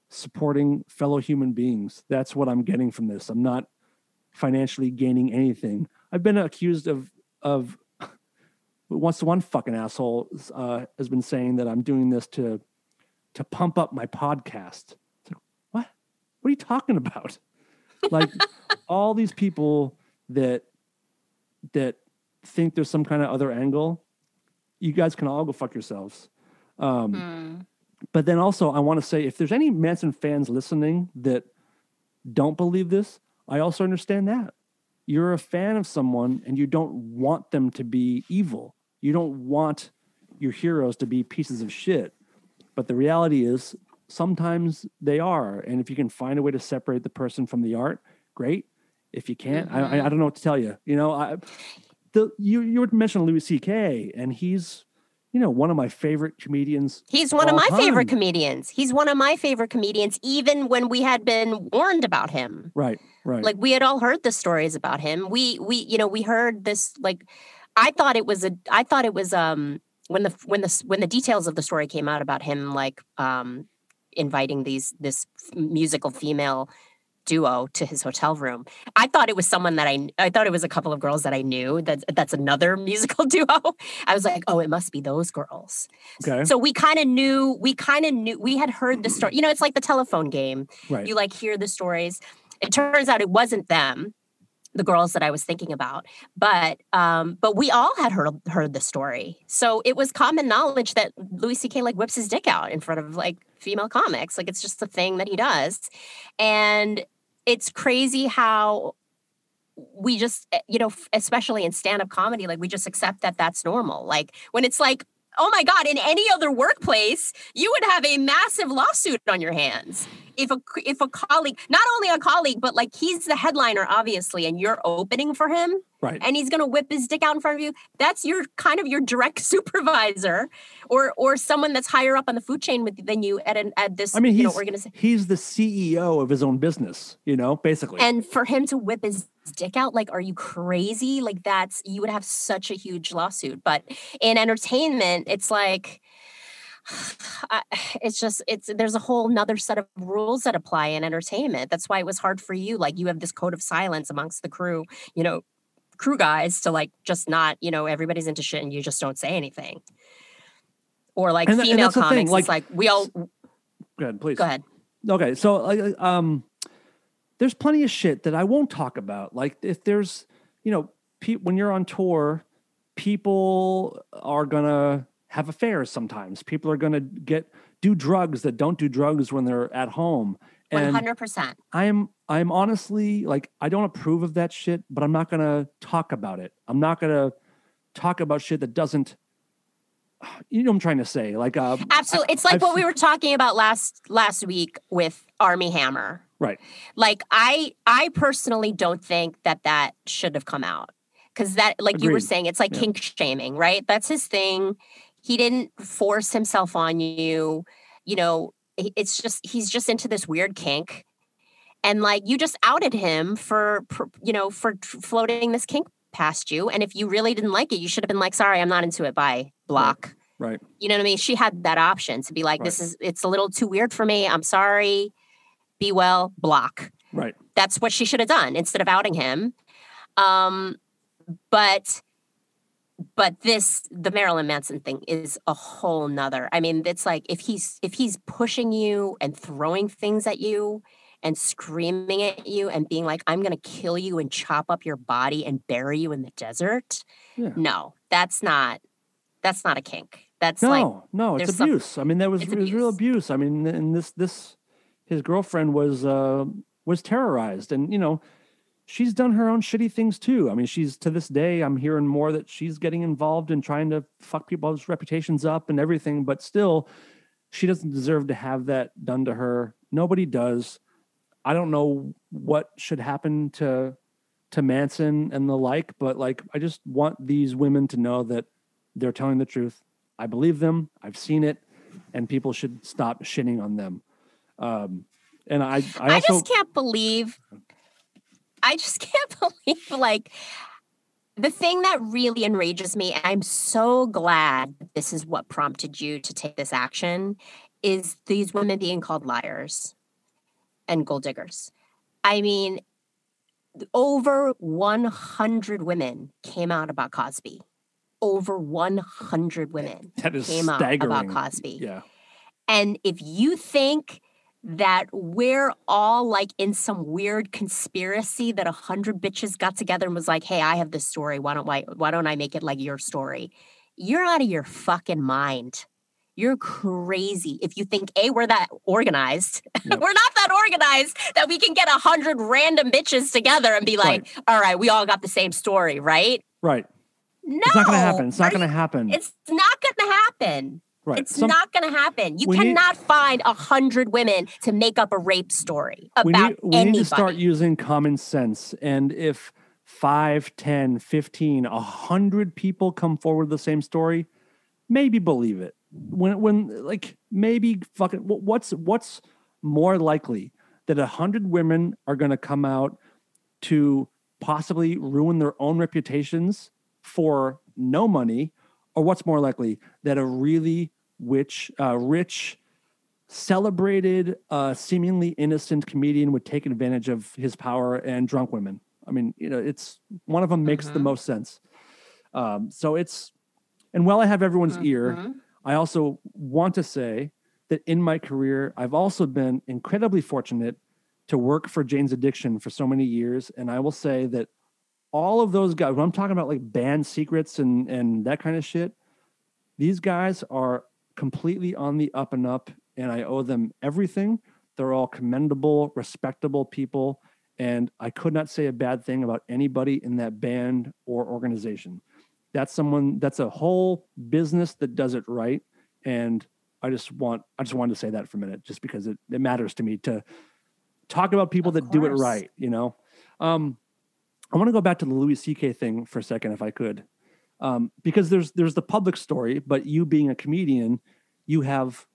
supporting fellow human beings. That's what I'm getting from this. I'm not financially gaining anything. I've been accused of of once one fucking asshole uh, has been saying that I'm doing this to to pump up my podcast. It's like, what? What are you talking about? Like all these people that that think there's some kind of other angle. You guys can all go fuck yourselves. Um, Mm. but then also, I want to say if there's any Manson fans listening that don't believe this, I also understand that. You're a fan of someone and you don't want them to be evil. You don't want your heroes to be pieces of shit. But the reality is, sometimes they are. And if you can find a way to separate the person from the art, great. If you can't, I, I, I don't know what to tell you. You know, I, the you you were mentioning Louis C.K. and he's, you know, one of my favorite comedians He's one of my favorite comedians. He's one of my favorite comedians, even when we had been warned about him. Right, right. Like we had all heard the stories about him. We we you know we heard this like I thought it was a I thought it was um when the when the when the details of the story came out about him like um inviting these this musical female duo to his hotel room. I thought it was someone that I I thought it was a couple of girls that I knew. that that's another musical duo. I was like, "Oh, it must be those girls." okay, So we kind of knew, we kind of knew, we had heard the story. You know, it's like the telephone game. right. You like hear the stories. It turns out it wasn't them, the girls that I was thinking about, but um, but we all had heard heard the story. So it was common knowledge that Louis C.K. like whips his dick out in front of like female comics. Like it's just a thing that he does, and it's crazy how we just eh, you know especially in stand-up comedy like we just accept that that's normal like when it's like oh my god in any other workplace you would have a massive lawsuit on your hands if a if a colleague not only a colleague but like he's the headliner obviously and you're opening for him right. and he's going to whip his dick out in front of you that's your kind of your direct supervisor or or someone that's higher up on the food chain with than you at an at this I mean, you know he's organization he's the CEO of his own business. You know, basically. and for him to whip his dick out, like, are you crazy? Like, that's you would have such a huge lawsuit. But in entertainment, it's like, I- it's just it's there's a whole nother set of rules that apply in entertainment. That's why it was hard for you. Like, you have this code of silence amongst the crew. You know, crew guys to like just not. You know, everybody's into shit, and you just don't say anything. Or like And female comics, like- it's like we all Go ahead, please. go ahead. Okay, so uh, um, there's plenty of shit that I won't talk about. Like if there's, you know, pe- when you're on tour, people are gonna have affairs. Sometimes people are gonna get do drugs that don't do drugs when they're at home. Hundred percent. I'm I'm honestly like I don't approve of that shit, but I'm not gonna talk about it. I'm not gonna talk about shit that doesn't. You know what I'm trying to say? Like, uh, Absolutely. It's like I've what we were talking about last last week with Armie Hammer. right? Like I I personally don't think that that should have come out cuz that like you were saying it's like Yeah. kink shaming, right? That's his thing. He didn't force himself on you. You know, it's just he's just into this weird kink. And like you just outed him for you know for floating this kink past you. And if you really didn't like it you should have been like sorry i'm not into it. Bye. Block. Right. you know what i mean? She had that option to be like this is it's a little too weird for me. I'm sorry. Be well. Block. Right. that's what she should have done instead of outing him. Um but but this the marilyn manson thing is a whole nother i mean it's like if he's if he's pushing you and throwing things at you and screaming at you and being like i'm gonna kill you and chop up your body and bury you in the desert Yeah. no that's not that's not a kink that's No, like no, it's there's some- abuse. I mean, that was it was real abuse. abuse. I mean, and this this his girlfriend was uh was terrorized, and you know, she's done her own shitty things too. I mean, she's to this day, I'm hearing more that she's getting involved in trying to fuck people's reputations up and everything, but still, she doesn't deserve to have that done to her. Nobody does. I don't know what should happen to to Manson and the like, but like I just want these women to know that they're telling the truth. I believe them. I've seen it, and people should stop shitting on them. Um, and I, I I, just can't believe. I just can't believe like the thing that really enrages me. And I'm so glad this is what prompted you to take this action. Is these women being called liars and gold diggers? I mean, over 100 women came out about Cosby. Over 100 women that is came out staggering. about Cosby. Yeah, And if you think that we're all like in some weird conspiracy that a hundred bitches got together and was like, "Hey, I have this story. Why don't why, why don't I make it like your story?" You're out of your fucking mind. You're crazy if you think a we're that organized. Yep. we're not that organized that we can get a hundred random bitches together and be like, "All right, we all got the same story, right?" right. No, It's not going to happen. It's not going to happen. It's not going to happen. Right. It's Some- not going to happen. You we need- cannot find a hundred women to make up a rape story about we need, we anybody. need to start using common sense. And if 5, 10, 15, 100 people come forward with the same story, maybe believe it. When, when like, maybe fucking, what's, what's more likely that a 100 women are going to come out to possibly ruin their own reputations for no money? Or what's more likely that a really rich, uh, rich, celebrated, uh, seemingly innocent comedian would take advantage of his power and drunk women. I mean, you know, it's one of them makes the Mhm. most sense. Um, so it's, and while I have everyone's ear, Mhm. I also want to say that in my career, I've also been incredibly fortunate to work for Jane's Addiction for so many years. And I will say that all of those guys, when I'm talking about like band secrets and, and that kind of shit, these guys are completely on the up and up, and I owe them everything. They're all commendable, respectable people. And I could not say a bad thing about anybody in that band or organization. That's someone, that's a whole business that does it right. And I just want, I just wanted to say that for a minute, just because it, it matters to me to talk about people Of that do it right, you know? Um, I want to go back to the Louis C.K. thing for a second, if I could, um, because there's there's the public story, but you being a comedian, you have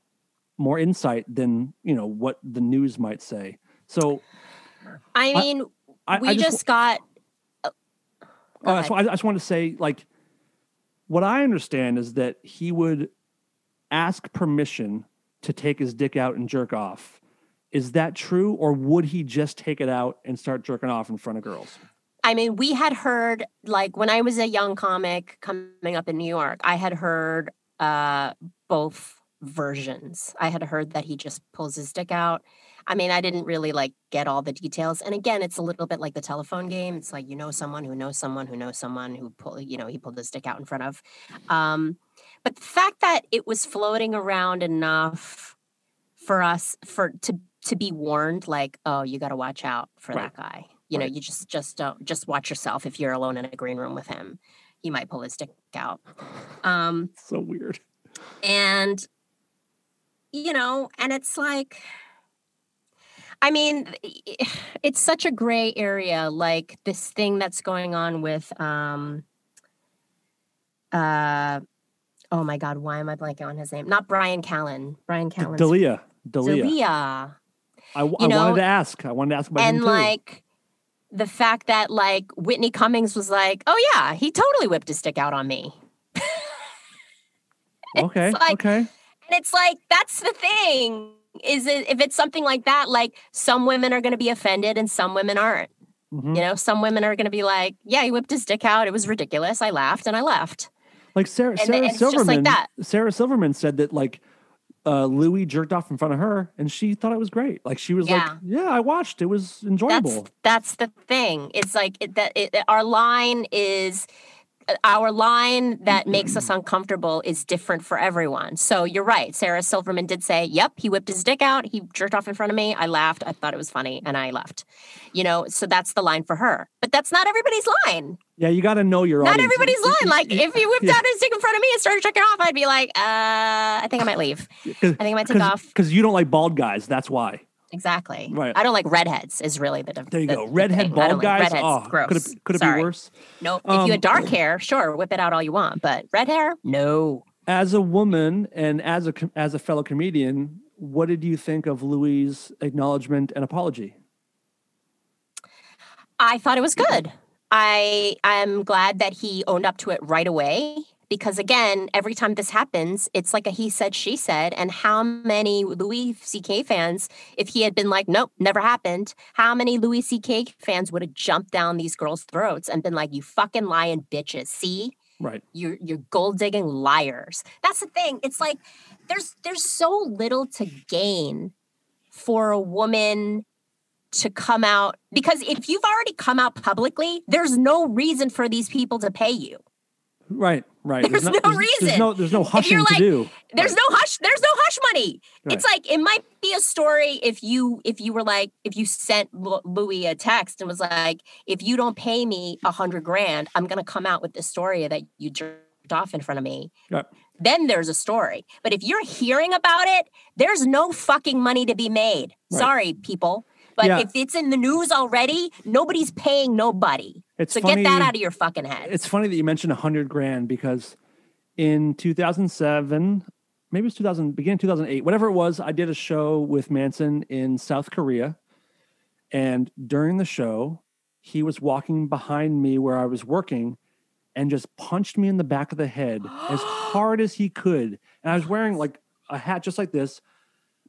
more insight than you know what the news might say. So I mean, I, we I just, got. oh, go that's why I, I just want to say, like, what I understand is that he would ask permission to take his dick out and jerk off. Is that true, or would he just take it out and start jerking off in front of girls? I mean, we had heard like when I was a young comic coming up in New York, I had heard uh, both versions. I had heard that he just pulls his dick out. I mean, I didn't really like get all the details. And again, it's a little bit like the telephone game. It's like you know someone who knows someone who knows someone who pull, you know, he pulled his dick out in front of. Um, but the fact that it was floating around enough for us for to to be warned, like, oh, you got to watch out for Right. that guy. You know, you just just don't just watch yourself if you're alone in a green room with him. He might pull his dick out. Um, So weird. and you know and it's like i mean it's such a gray area like this thing that's going on with um uh oh my god why am i blanking on his name not brian callen brian callen D'Elia. D'Elia. D'Elia. I, I know, wanted to ask. I wanted to ask about him too. like the fact that like Whitney Cummings was like, "Oh yeah, he totally whipped his stick out on me." okay, like- okay. And it's like that's the thing is it, if it's something like that, like some women are going to be offended and some women aren't. Mhm. You know, some women are going to be like, "Yeah, he whipped his dick out. It was ridiculous. I laughed and I left." Like Sarah, and Sarah like Silverman. that. Sarah Silverman said that like uh, Louis jerked off in front of her, and she thought it was great. Like she was Yeah. like, "Yeah, I watched. It was enjoyable." That's that's the thing. It's like it, that. It, our line is uh, our line that makes us uncomfortable is different for everyone. So you're right. Sarah Silverman did say, "Yep, he whipped his dick out. He jerked off in front of me. I laughed. I thought it was funny, and I left." You know, so that's the line for her. But that's not everybody's line. Yeah, you got to know your own. Not audience. everybody's line. Like if he whipped Yeah. out his dick in front of me and started checking off, I'd be like, uh, I think I might leave. I think I might take off. because you don't like bald guys. That's why. Exactly. Right. I don't like redheads. Is really the difference. There you the- go. Redhead. I bald like guys. redheads. oh, gross. could it could it be worse? Nope. if Um, you had dark hair, sure, whip it out all you want. But red hair, no. As a woman and as a as a fellow comedian, what did you think of Louis' acknowledgement and apology? I thought it was good. I I'm glad that he owned up to it right away because again, every time this happens, it's like a he said she said and how many Louis CK fans if he had been like nope, never happened, how many Louis CK fans would have jumped down these girls' throats and been like you fucking lying bitches. See? Right. you're you're gold digging liars. That's the thing. It's like there's there's so little to gain for a woman to come out because if you've already come out publicly, there's no reason for these people to pay you. Right. Right. There's no There's reason. no there's no hushing like- to do. There's no hush. There's no hush money. It's like it might be a story if you if you were like if you sent Louis a text and was like, if you don't pay me a hundred grand, I'm gonna come out with this story that you jerked off in front of me. Right. Then there's a story. But if you're hearing about it, there's no fucking money to be made. Right. Sorry, people. But Yeah. if it's in the news already, nobody's paying nobody. It's so funny- get that out of your fucking head. It's funny that you mentioned a hundred grand because in 2007, maybe it was 2000, beginning 2008, whatever it was, I did a show with Manson in South Korea, and during the show, he was walking behind me where I was working, and just punched me in the back of the head as hard as he could. And I was wearing like a hat just like this.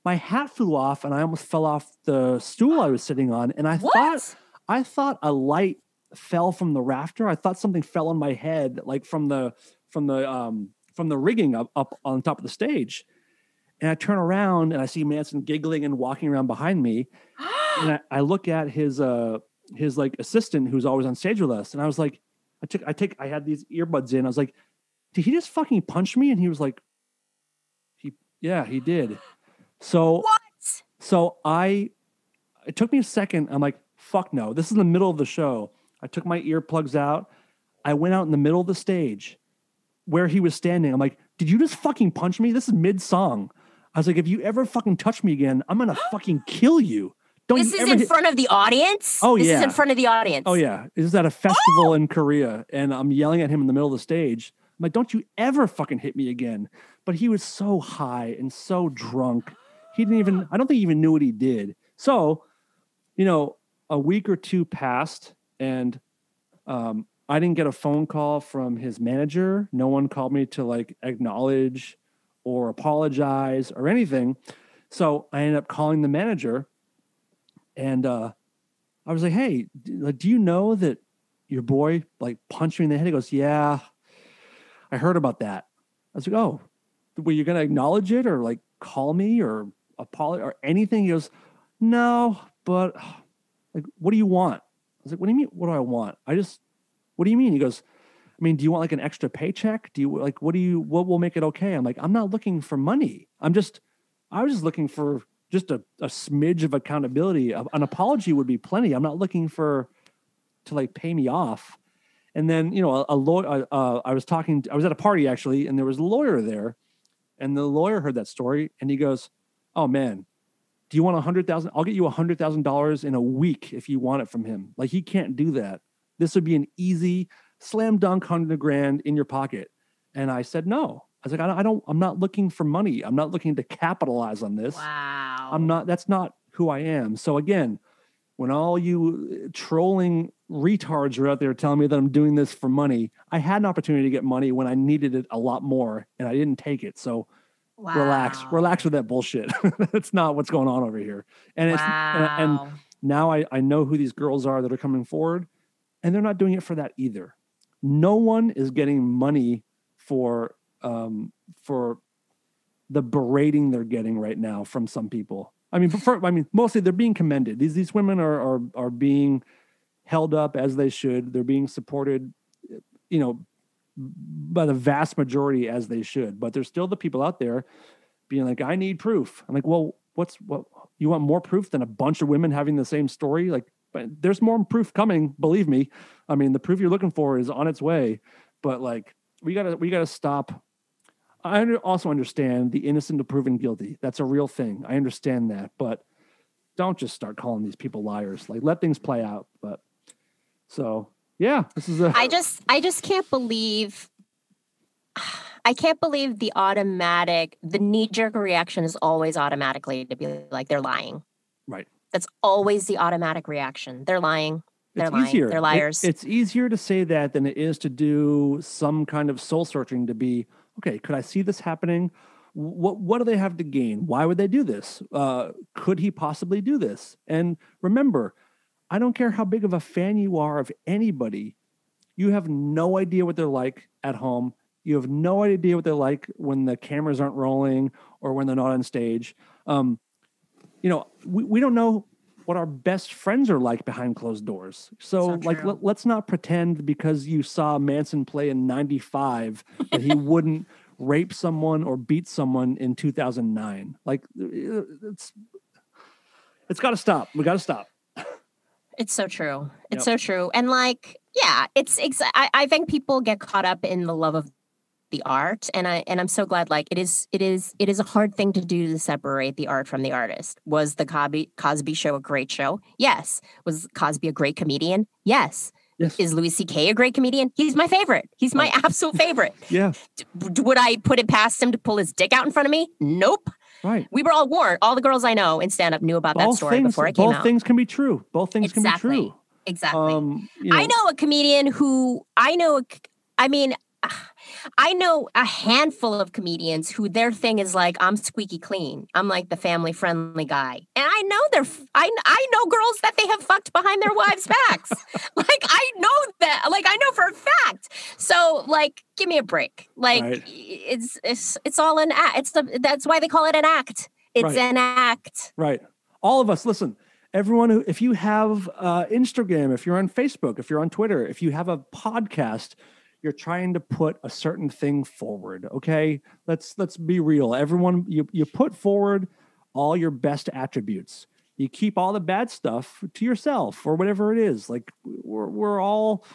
My hat flew off, and I almost fell off the stool I was sitting on. And I What? thought, I thought a light fell from the rafter. I thought something fell on my head, like from the from the um from the rigging up up on top of the stage. And I turn around and I see Manson giggling and walking around behind me. and I, I look at his uh his like assistant who's always on stage with us, and I was like, I took I take I had these earbuds in. I was like, did he just fucking punch me? And he was like, he yeah he did. So what? so I, it took me a second. I'm like, fuck no. This is the middle of the show. I took my earplugs out. I went out in the middle of the stage where he was standing. I'm like, did you just fucking punch me? This is mid song. I was like, if you ever fucking touch me again, I'm gonna fucking kill you. Don't This you is in hit- front of the audience? Oh, This is in front of the audience. Oh yeah, this is at a festival oh! in Korea, and I'm yelling at him in the middle of the stage. I'm like, "Don't you ever fucking hit me again!" But he was so high and so drunk, he didn't even. I don't think he even knew what he did. So, you know, a week or two passed, and um, I didn't get a phone call from his manager. No one called me to like acknowledge or apologize or anything. So I ended up calling the manager, and uh, I was like, "Hey, do you know that your boy like punched me in the head?" He goes, "Yeah, I heard about that." I was like, "Oh, were you gonna acknowledge it or like call me or apologize or anything?" He goes, "No, but like, what do you want?" I was like, "What do you mean? What do I want? I just, what do you mean?" He goes, "I mean, do you want like an extra paycheck? Do you like what do you what will make it okay?" I'm like, "I'm not looking for money. I'm just, I was just looking for." Just a, a smidge of accountability. An apology would be plenty. I'm not looking for to like pay me off. And then, you know, a, a lawyer, uh, I was talking, I was at a party actually, and there was a lawyer there. And the lawyer heard that story and he goes, Oh man, do you want a hundred thousand? I'll get you a hundred thousand dollars in a week if you want it from him. Like he can't do that. This would be an easy slam dunk hundred grand in your pocket. And I said, No. I was like, I don't, I don't, I'm not looking for money. I'm not looking to capitalize on this. Wow. I'm not. That's not who I am. So again, when all you uh, trolling retards are out there telling me that I'm doing this for money, I had an opportunity to get money when I needed it a lot more, and I didn't take it. So Wow. relax with that bullshit. That's not what's going on over here. And it's and, and now I, I know who these girls are that are coming forward, and they're not doing it for that either. No one is getting money for um, for the berating they're getting right now from some people. I mean, for, I mean, mostly they're being commended. These these women are are are being held up as they should. They're being supported, you know, by the vast majority as they should. But there's still the people out there being like, "I need proof." I'm like, "Well, what's what? You want more proof than a bunch of women having the same story? Like, but there's more proof coming. Believe me. I mean, the proof you're looking for is on its way. But like, we gotta we gotta stop. I also understand the innocent to proven guilty. That's a real thing. I understand that, but don't just start calling these people liars. Like, let things play out. But so yeah, this is a I just I just can't believe I can't believe the automatic the knee jerk reaction is always automatically to be like they're lying. Right. That's always the automatic reaction. They're lying. They're it's lying. easier. They're It- liars. it's easier to say that than it is to do some kind of soul searching to be okay. Could I see this happening? What what do they have to gain? Why would they do this? Uh, could he possibly do this? And remember, I don't care how big of a fan you are of anybody. You have no idea what they're like at home. You have no idea what they're like when the cameras aren't rolling or when they're not on stage. Um, you know, we, we don't know what our best friends are like behind closed doors. So, like, let, let's not pretend because you saw Manson play in 95 that he wouldn't rape someone or beat someone in 2009. Like, uh, it's, it's got to stop. We got to stop. It's so true. It's Yep. so true. And like, yeah, it's I, I think people get caught up in the love of the art and I and I'm so glad like it is it is it is a hard thing to do to separate the art from the artist. Was the Cosby Cosby show a great show? Yes. Was Cosby a great comedian? Yes. Yes. Is Louis C.K. a great comedian? He's my favorite. He's my oh. absolute favorite. yeah. D- Would I put it past him to pull his dick out in front of me? Nope. Right. We were all warned. All the girls I know in stand up knew about that story things, before it came both out. Both things can be true. Both things can be true. exactly. Um, you know, I know a comedian who I know. I mean, I know a handful of comedians who their thing is like, I'm squeaky clean. I'm like the family friendly guy, and I know they're. I I know girls that they have fucked behind their wives' backs. like I know that. Like I know for a fact. So like, give me a break. Like Right. it's it's it's all an act. It's the that's why they call it an act. It's Right. an act. Right. All of us, listen, everyone who, if you have uh, Instagram, if you're on Facebook, if you're on Twitter, if you have a podcast, you're trying to put a certain thing forward. Okay. Let's, let's be real. Everyone, you, you put forward all your best attributes. You keep all the bad stuff to yourself or whatever it is. Like we're, we're all,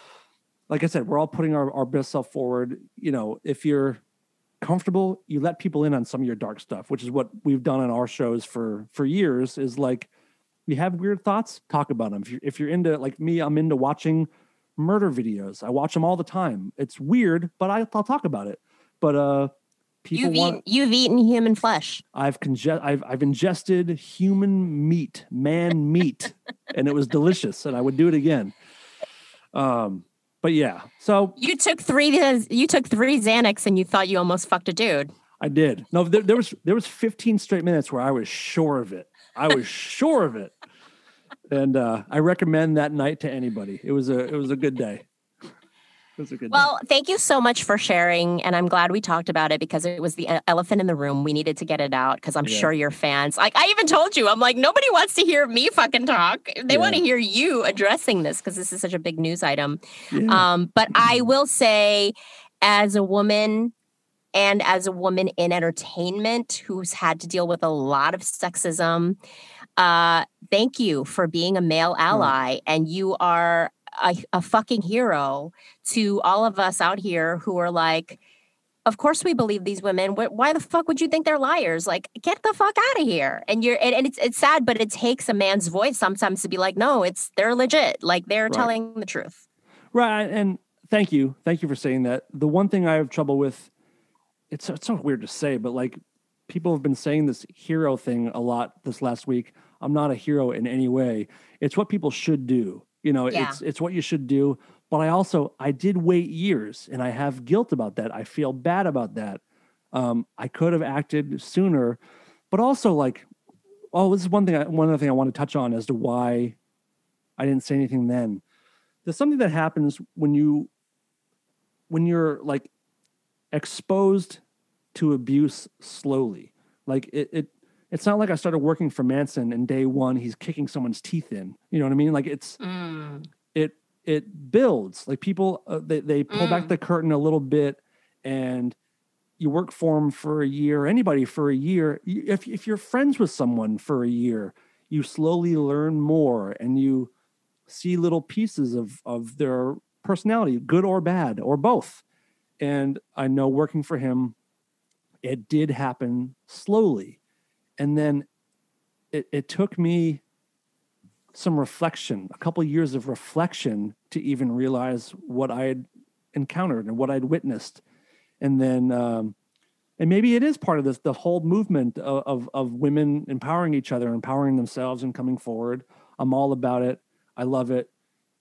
like I said, we're all putting our, our best self forward. You know, if you're, comfortable you let people in on some of your dark stuff which is what we've done on our shows for for years is like you have weird thoughts talk about them if you're, if you're into like me i'm into watching murder videos i watch them all the time it's weird but I, i'll talk about it but uh people You've want eaten, you've eaten human flesh. i've conge- I've, I've ingested human meat man meat and it was delicious and i would do it again um but yeah so You took three. You took three Xanax, and you thought you almost fucked a dude. I did. No, there, there was there was 15 straight minutes where I was sure of it. I was sure of it, and uh, I recommend that night to anybody. It was a it was a good day. It was a good day. Well, thank you so much for sharing, and I'm glad we talked about it because it was the elephant in the room. We needed to get it out because I'm Yeah. sure your fans. Like I even told you, I'm like nobody wants to hear me fucking talk. They want to hear you addressing this because this is such a big news item. Yeah. Um, but I will say, as a woman and as a woman in entertainment who's had to deal with a lot of sexism, uh, thank you for being a male ally. And you are a, a fucking hero to all of us out here who are like, of course we believe these women. Why the fuck would you think they're liars? Like, get the fuck out of here. And you're and, and it's it's sad, but it takes a man's voice sometimes to be like, no, it's they're legit. Like they're Right. telling the truth. right, and thank you, thank you for saying that. The one thing I have trouble with, it's it's so weird to say, but like people have been saying this hero thing a lot this last week. I'm not a hero in any way. It's what people should do. You know, Yeah. it's it's what you should do. But I also I did wait years, and I have guilt about that. I feel bad about that. Um, I could have acted sooner, but also like, oh, this is one thing. I, one other thing I want to touch on as to why I didn't say anything then. There's something that happens when you when you're like exposed to abuse slowly. Like it, it it's not like I started working for Manson and day one he's kicking someone's teeth in. You know what I mean? Like it's Mm. it it builds. Like people uh, they they pull back Mm. the curtain a little bit and you work for them for a year, anybody for a year. If if you're friends with someone for a year, you slowly learn more and you see little pieces of of their personality, good or bad or both. And I know working for him, it did happen slowly. And then it, it took me some reflection, a couple years of reflection to even realize what I had encountered and what I'd witnessed. And then, um, and maybe it is part of this, the whole movement of, of, of women empowering each other, empowering themselves and coming forward. I'm all about it. I love it.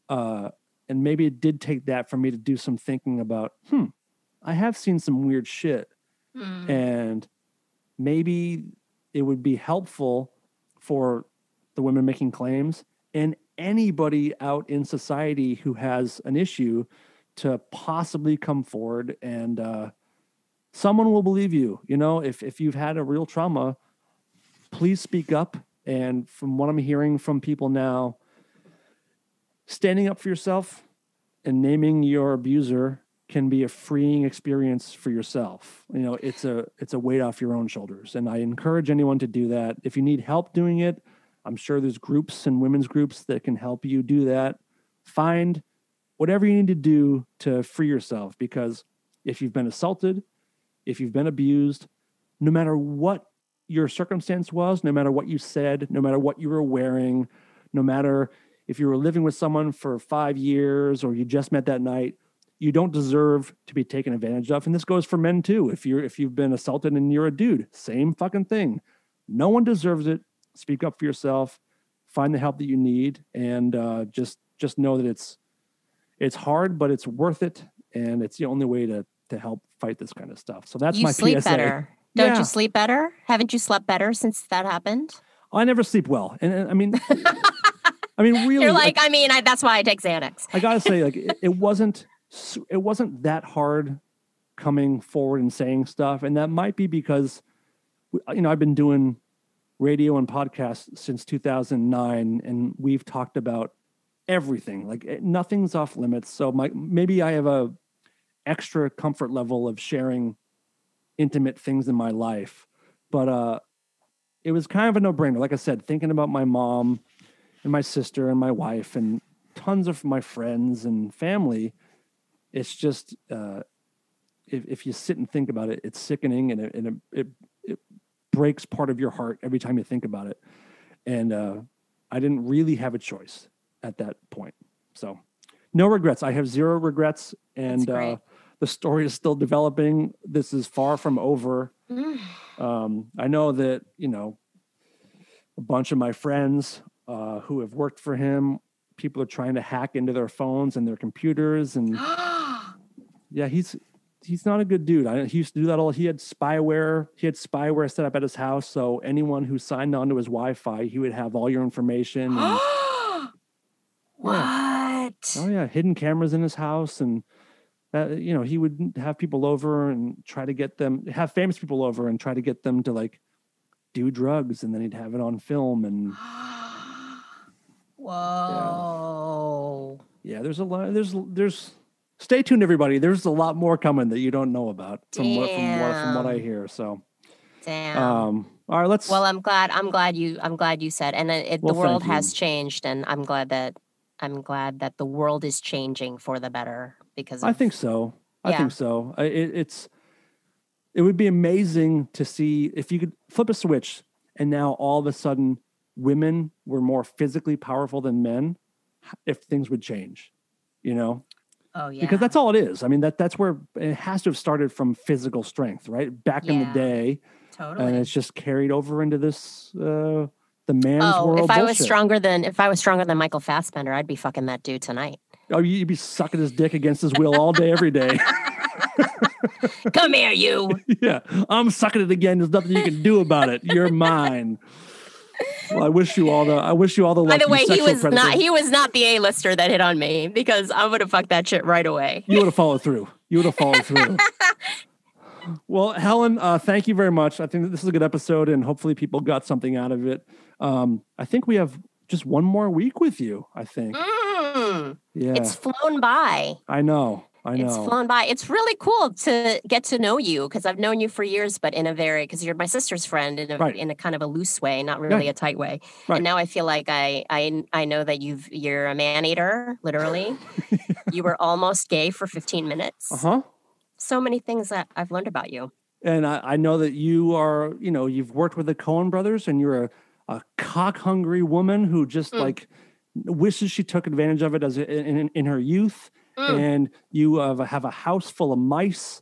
Uh, and maybe it did take that for me to do some thinking about, hmm, I have seen some weird shit Mm. and maybe it would be helpful for the women making claims and anybody out in society who has an issue to possibly come forward and uh, someone will believe you you know? If, if you've had a real trauma please speak up. And from what i'm hearing from people now standing up for yourself and naming your abuser can be a freeing experience for yourself. You know, it's a it's a weight off your own shoulders. And I encourage anyone to do that. If you need help doing it, I'm sure there's groups and women's groups that can help you do that. Find whatever you need to do to free yourself because if you've been assaulted, if you've been abused, no matter what your circumstance was, no matter what you said, no matter what you were wearing, no matter if you were living with someone for 5 years or you just met that night, you don't deserve to be taken advantage of and this goes for men too if you're if you've been assaulted and you're a dude same fucking thing no one deserves it speak up for yourself find the help that you need and uh, just just know that it's it's hard but it's worth it and it's the only way to to help fight this kind of stuff so that's you my sleep PSA. better. Don't Yeah. you sleep better? Haven't you slept better since that happened? I never sleep well and, and I mean I mean really You're like, I mean, I, that's why I take Xanax. I gotta say, like it, it wasn't it wasn't that hard coming forward and saying stuff, and that might be because you know I've been doing radio and podcasts since 2009, and we've talked about everything. Like nothing's off limits. So my maybe I have a extra comfort level of sharing intimate things in my life, but uh, it was kind of a no brainer. Like I said, thinking about my mom and my sister and my wife and tons of my friends and family. It's just uh, if if you sit and think about it, it's sickening and it and it, it, it breaks part of your heart every time you think about it. And uh, I didn't really have a choice at that point, so no regrets. I have zero regrets, and uh, the story is still developing. This is far from over. Um, I know that you know a bunch of my friends uh, who have worked for him. People are trying to hack into their phones and their computers, and yeah, he's he's not a good dude. I, he used to do that all. He had spyware. He had spyware set up at his house, so anyone who signed onto his Wi-Fi, he would have all your information. And, what? oh yeah, hidden cameras in his house, and that you know he would have people over and try to get them have famous people over and try to get them to like do drugs, and then he'd have it on film and. Whoa. Yeah, there's a lot. There's there's. Stay tuned, everybody. There's a lot more coming that you don't know about from what from what from what I hear. So, Damn. um, all right, let's. well, I'm glad. I'm glad you. I'm glad you said. And it, Well, the world has changed, and I'm glad that. I'm glad that the world is changing for the better because I think so. I Yeah. think so. I, it, it's. It would be amazing to see if you could flip a switch, and now all of a sudden, women were more physically powerful than men. If things would change, you know. Oh yeah. because that's all it is. I mean that that's where it has to have started from physical strength, right? Back in the day, totally. and it's just carried over into this uh, the man's oh, world. if I was stronger than if I was stronger than Michael Fassbender, I'd be fucking that dude tonight. oh, you'd be sucking his dick against his will all day, every day. Come here, you. yeah, I'm sucking it again. There's nothing you can do about it. You're mine. Well, I wish you all the. I wish you all the. By the way, he was not he was not the A-lister that hit on me because I would have fucked that shit right away. you would have followed through. You would have followed through. well, Helen, uh, thank you very much. I think that this is a good episode, and hopefully, people got something out of it. Um, I think we have just one more week with you. I think. Mm, Yeah, It's flown by. I know. I know. It's flown by. It's really cool to get to know you because I've known you for years, but in a very because you're my sister's friend in a Right. in a kind of a loose way, not really a tight way. Right. And now I feel like I I I know that you've you're a man eater, literally. you were almost gay for 15 minutes. Uh huh. So many things that I've learned about you. And I, I know that you are, you know, you've worked with the Coen brothers and you're a, a cock hungry woman who just Mm. like wishes she took advantage of it as in, in, in her youth. Mm. And you have a, have a house full of mice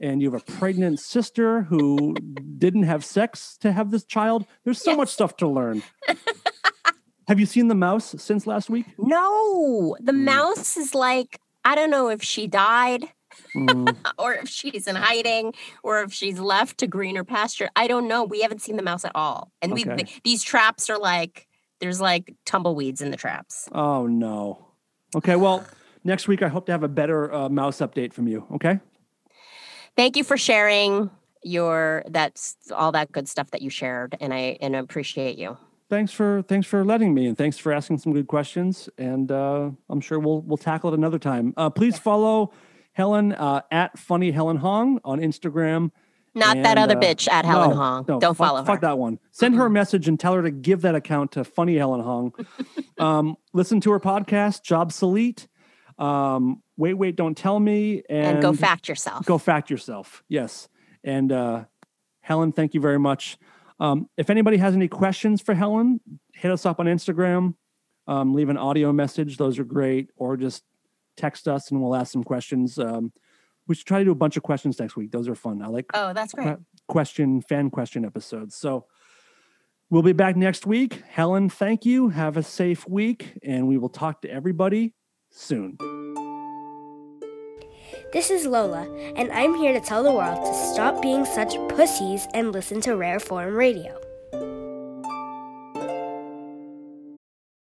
and you have a pregnant sister who didn't have sex to have this child. There's so much stuff to learn. have you seen the mouse since last week? No, the Mm. mouse is like I don't know if she died Mm, or if she's in hiding or if she's left to greener pasture. I don't know. We haven't seen the mouse at all. And we these traps are like there's like tumbleweeds in the traps. oh, no. Okay. Well, next week I hope to have a better uh, mouse update from you. Okay. Thank you for sharing your that's all that good stuff that you shared and I and I appreciate you. thanks for thanks for letting me and thanks for asking some good questions and uh, i'm sure we'll we'll tackle it another time uh, please follow helen uh, at funny helen hong on instagram Not that other uh, bitch at Helen no, Hong. no, Don't fuck- follow fuck her. that one send her a message and tell her to give that account to funny helen hong um, listen to her podcast job salute um, wait wait don't tell me and, And, go fact yourself. go fact yourself. Yes. And uh, helen thank you very much. Um, if anybody has any questions for helen hit us up on instagram. Um, leave an audio message. Those are great. Or just text us and we'll ask some questions. Um, we should try to do a bunch of questions next week. Those are fun. I like Oh, that's great. question fan question episodes. So we'll be back next week. Helen thank you. Have a safe week and we will talk to everybody soon This is Lola, and I'm here to tell the world to stop being such pussies and listen to Rare Form Radio.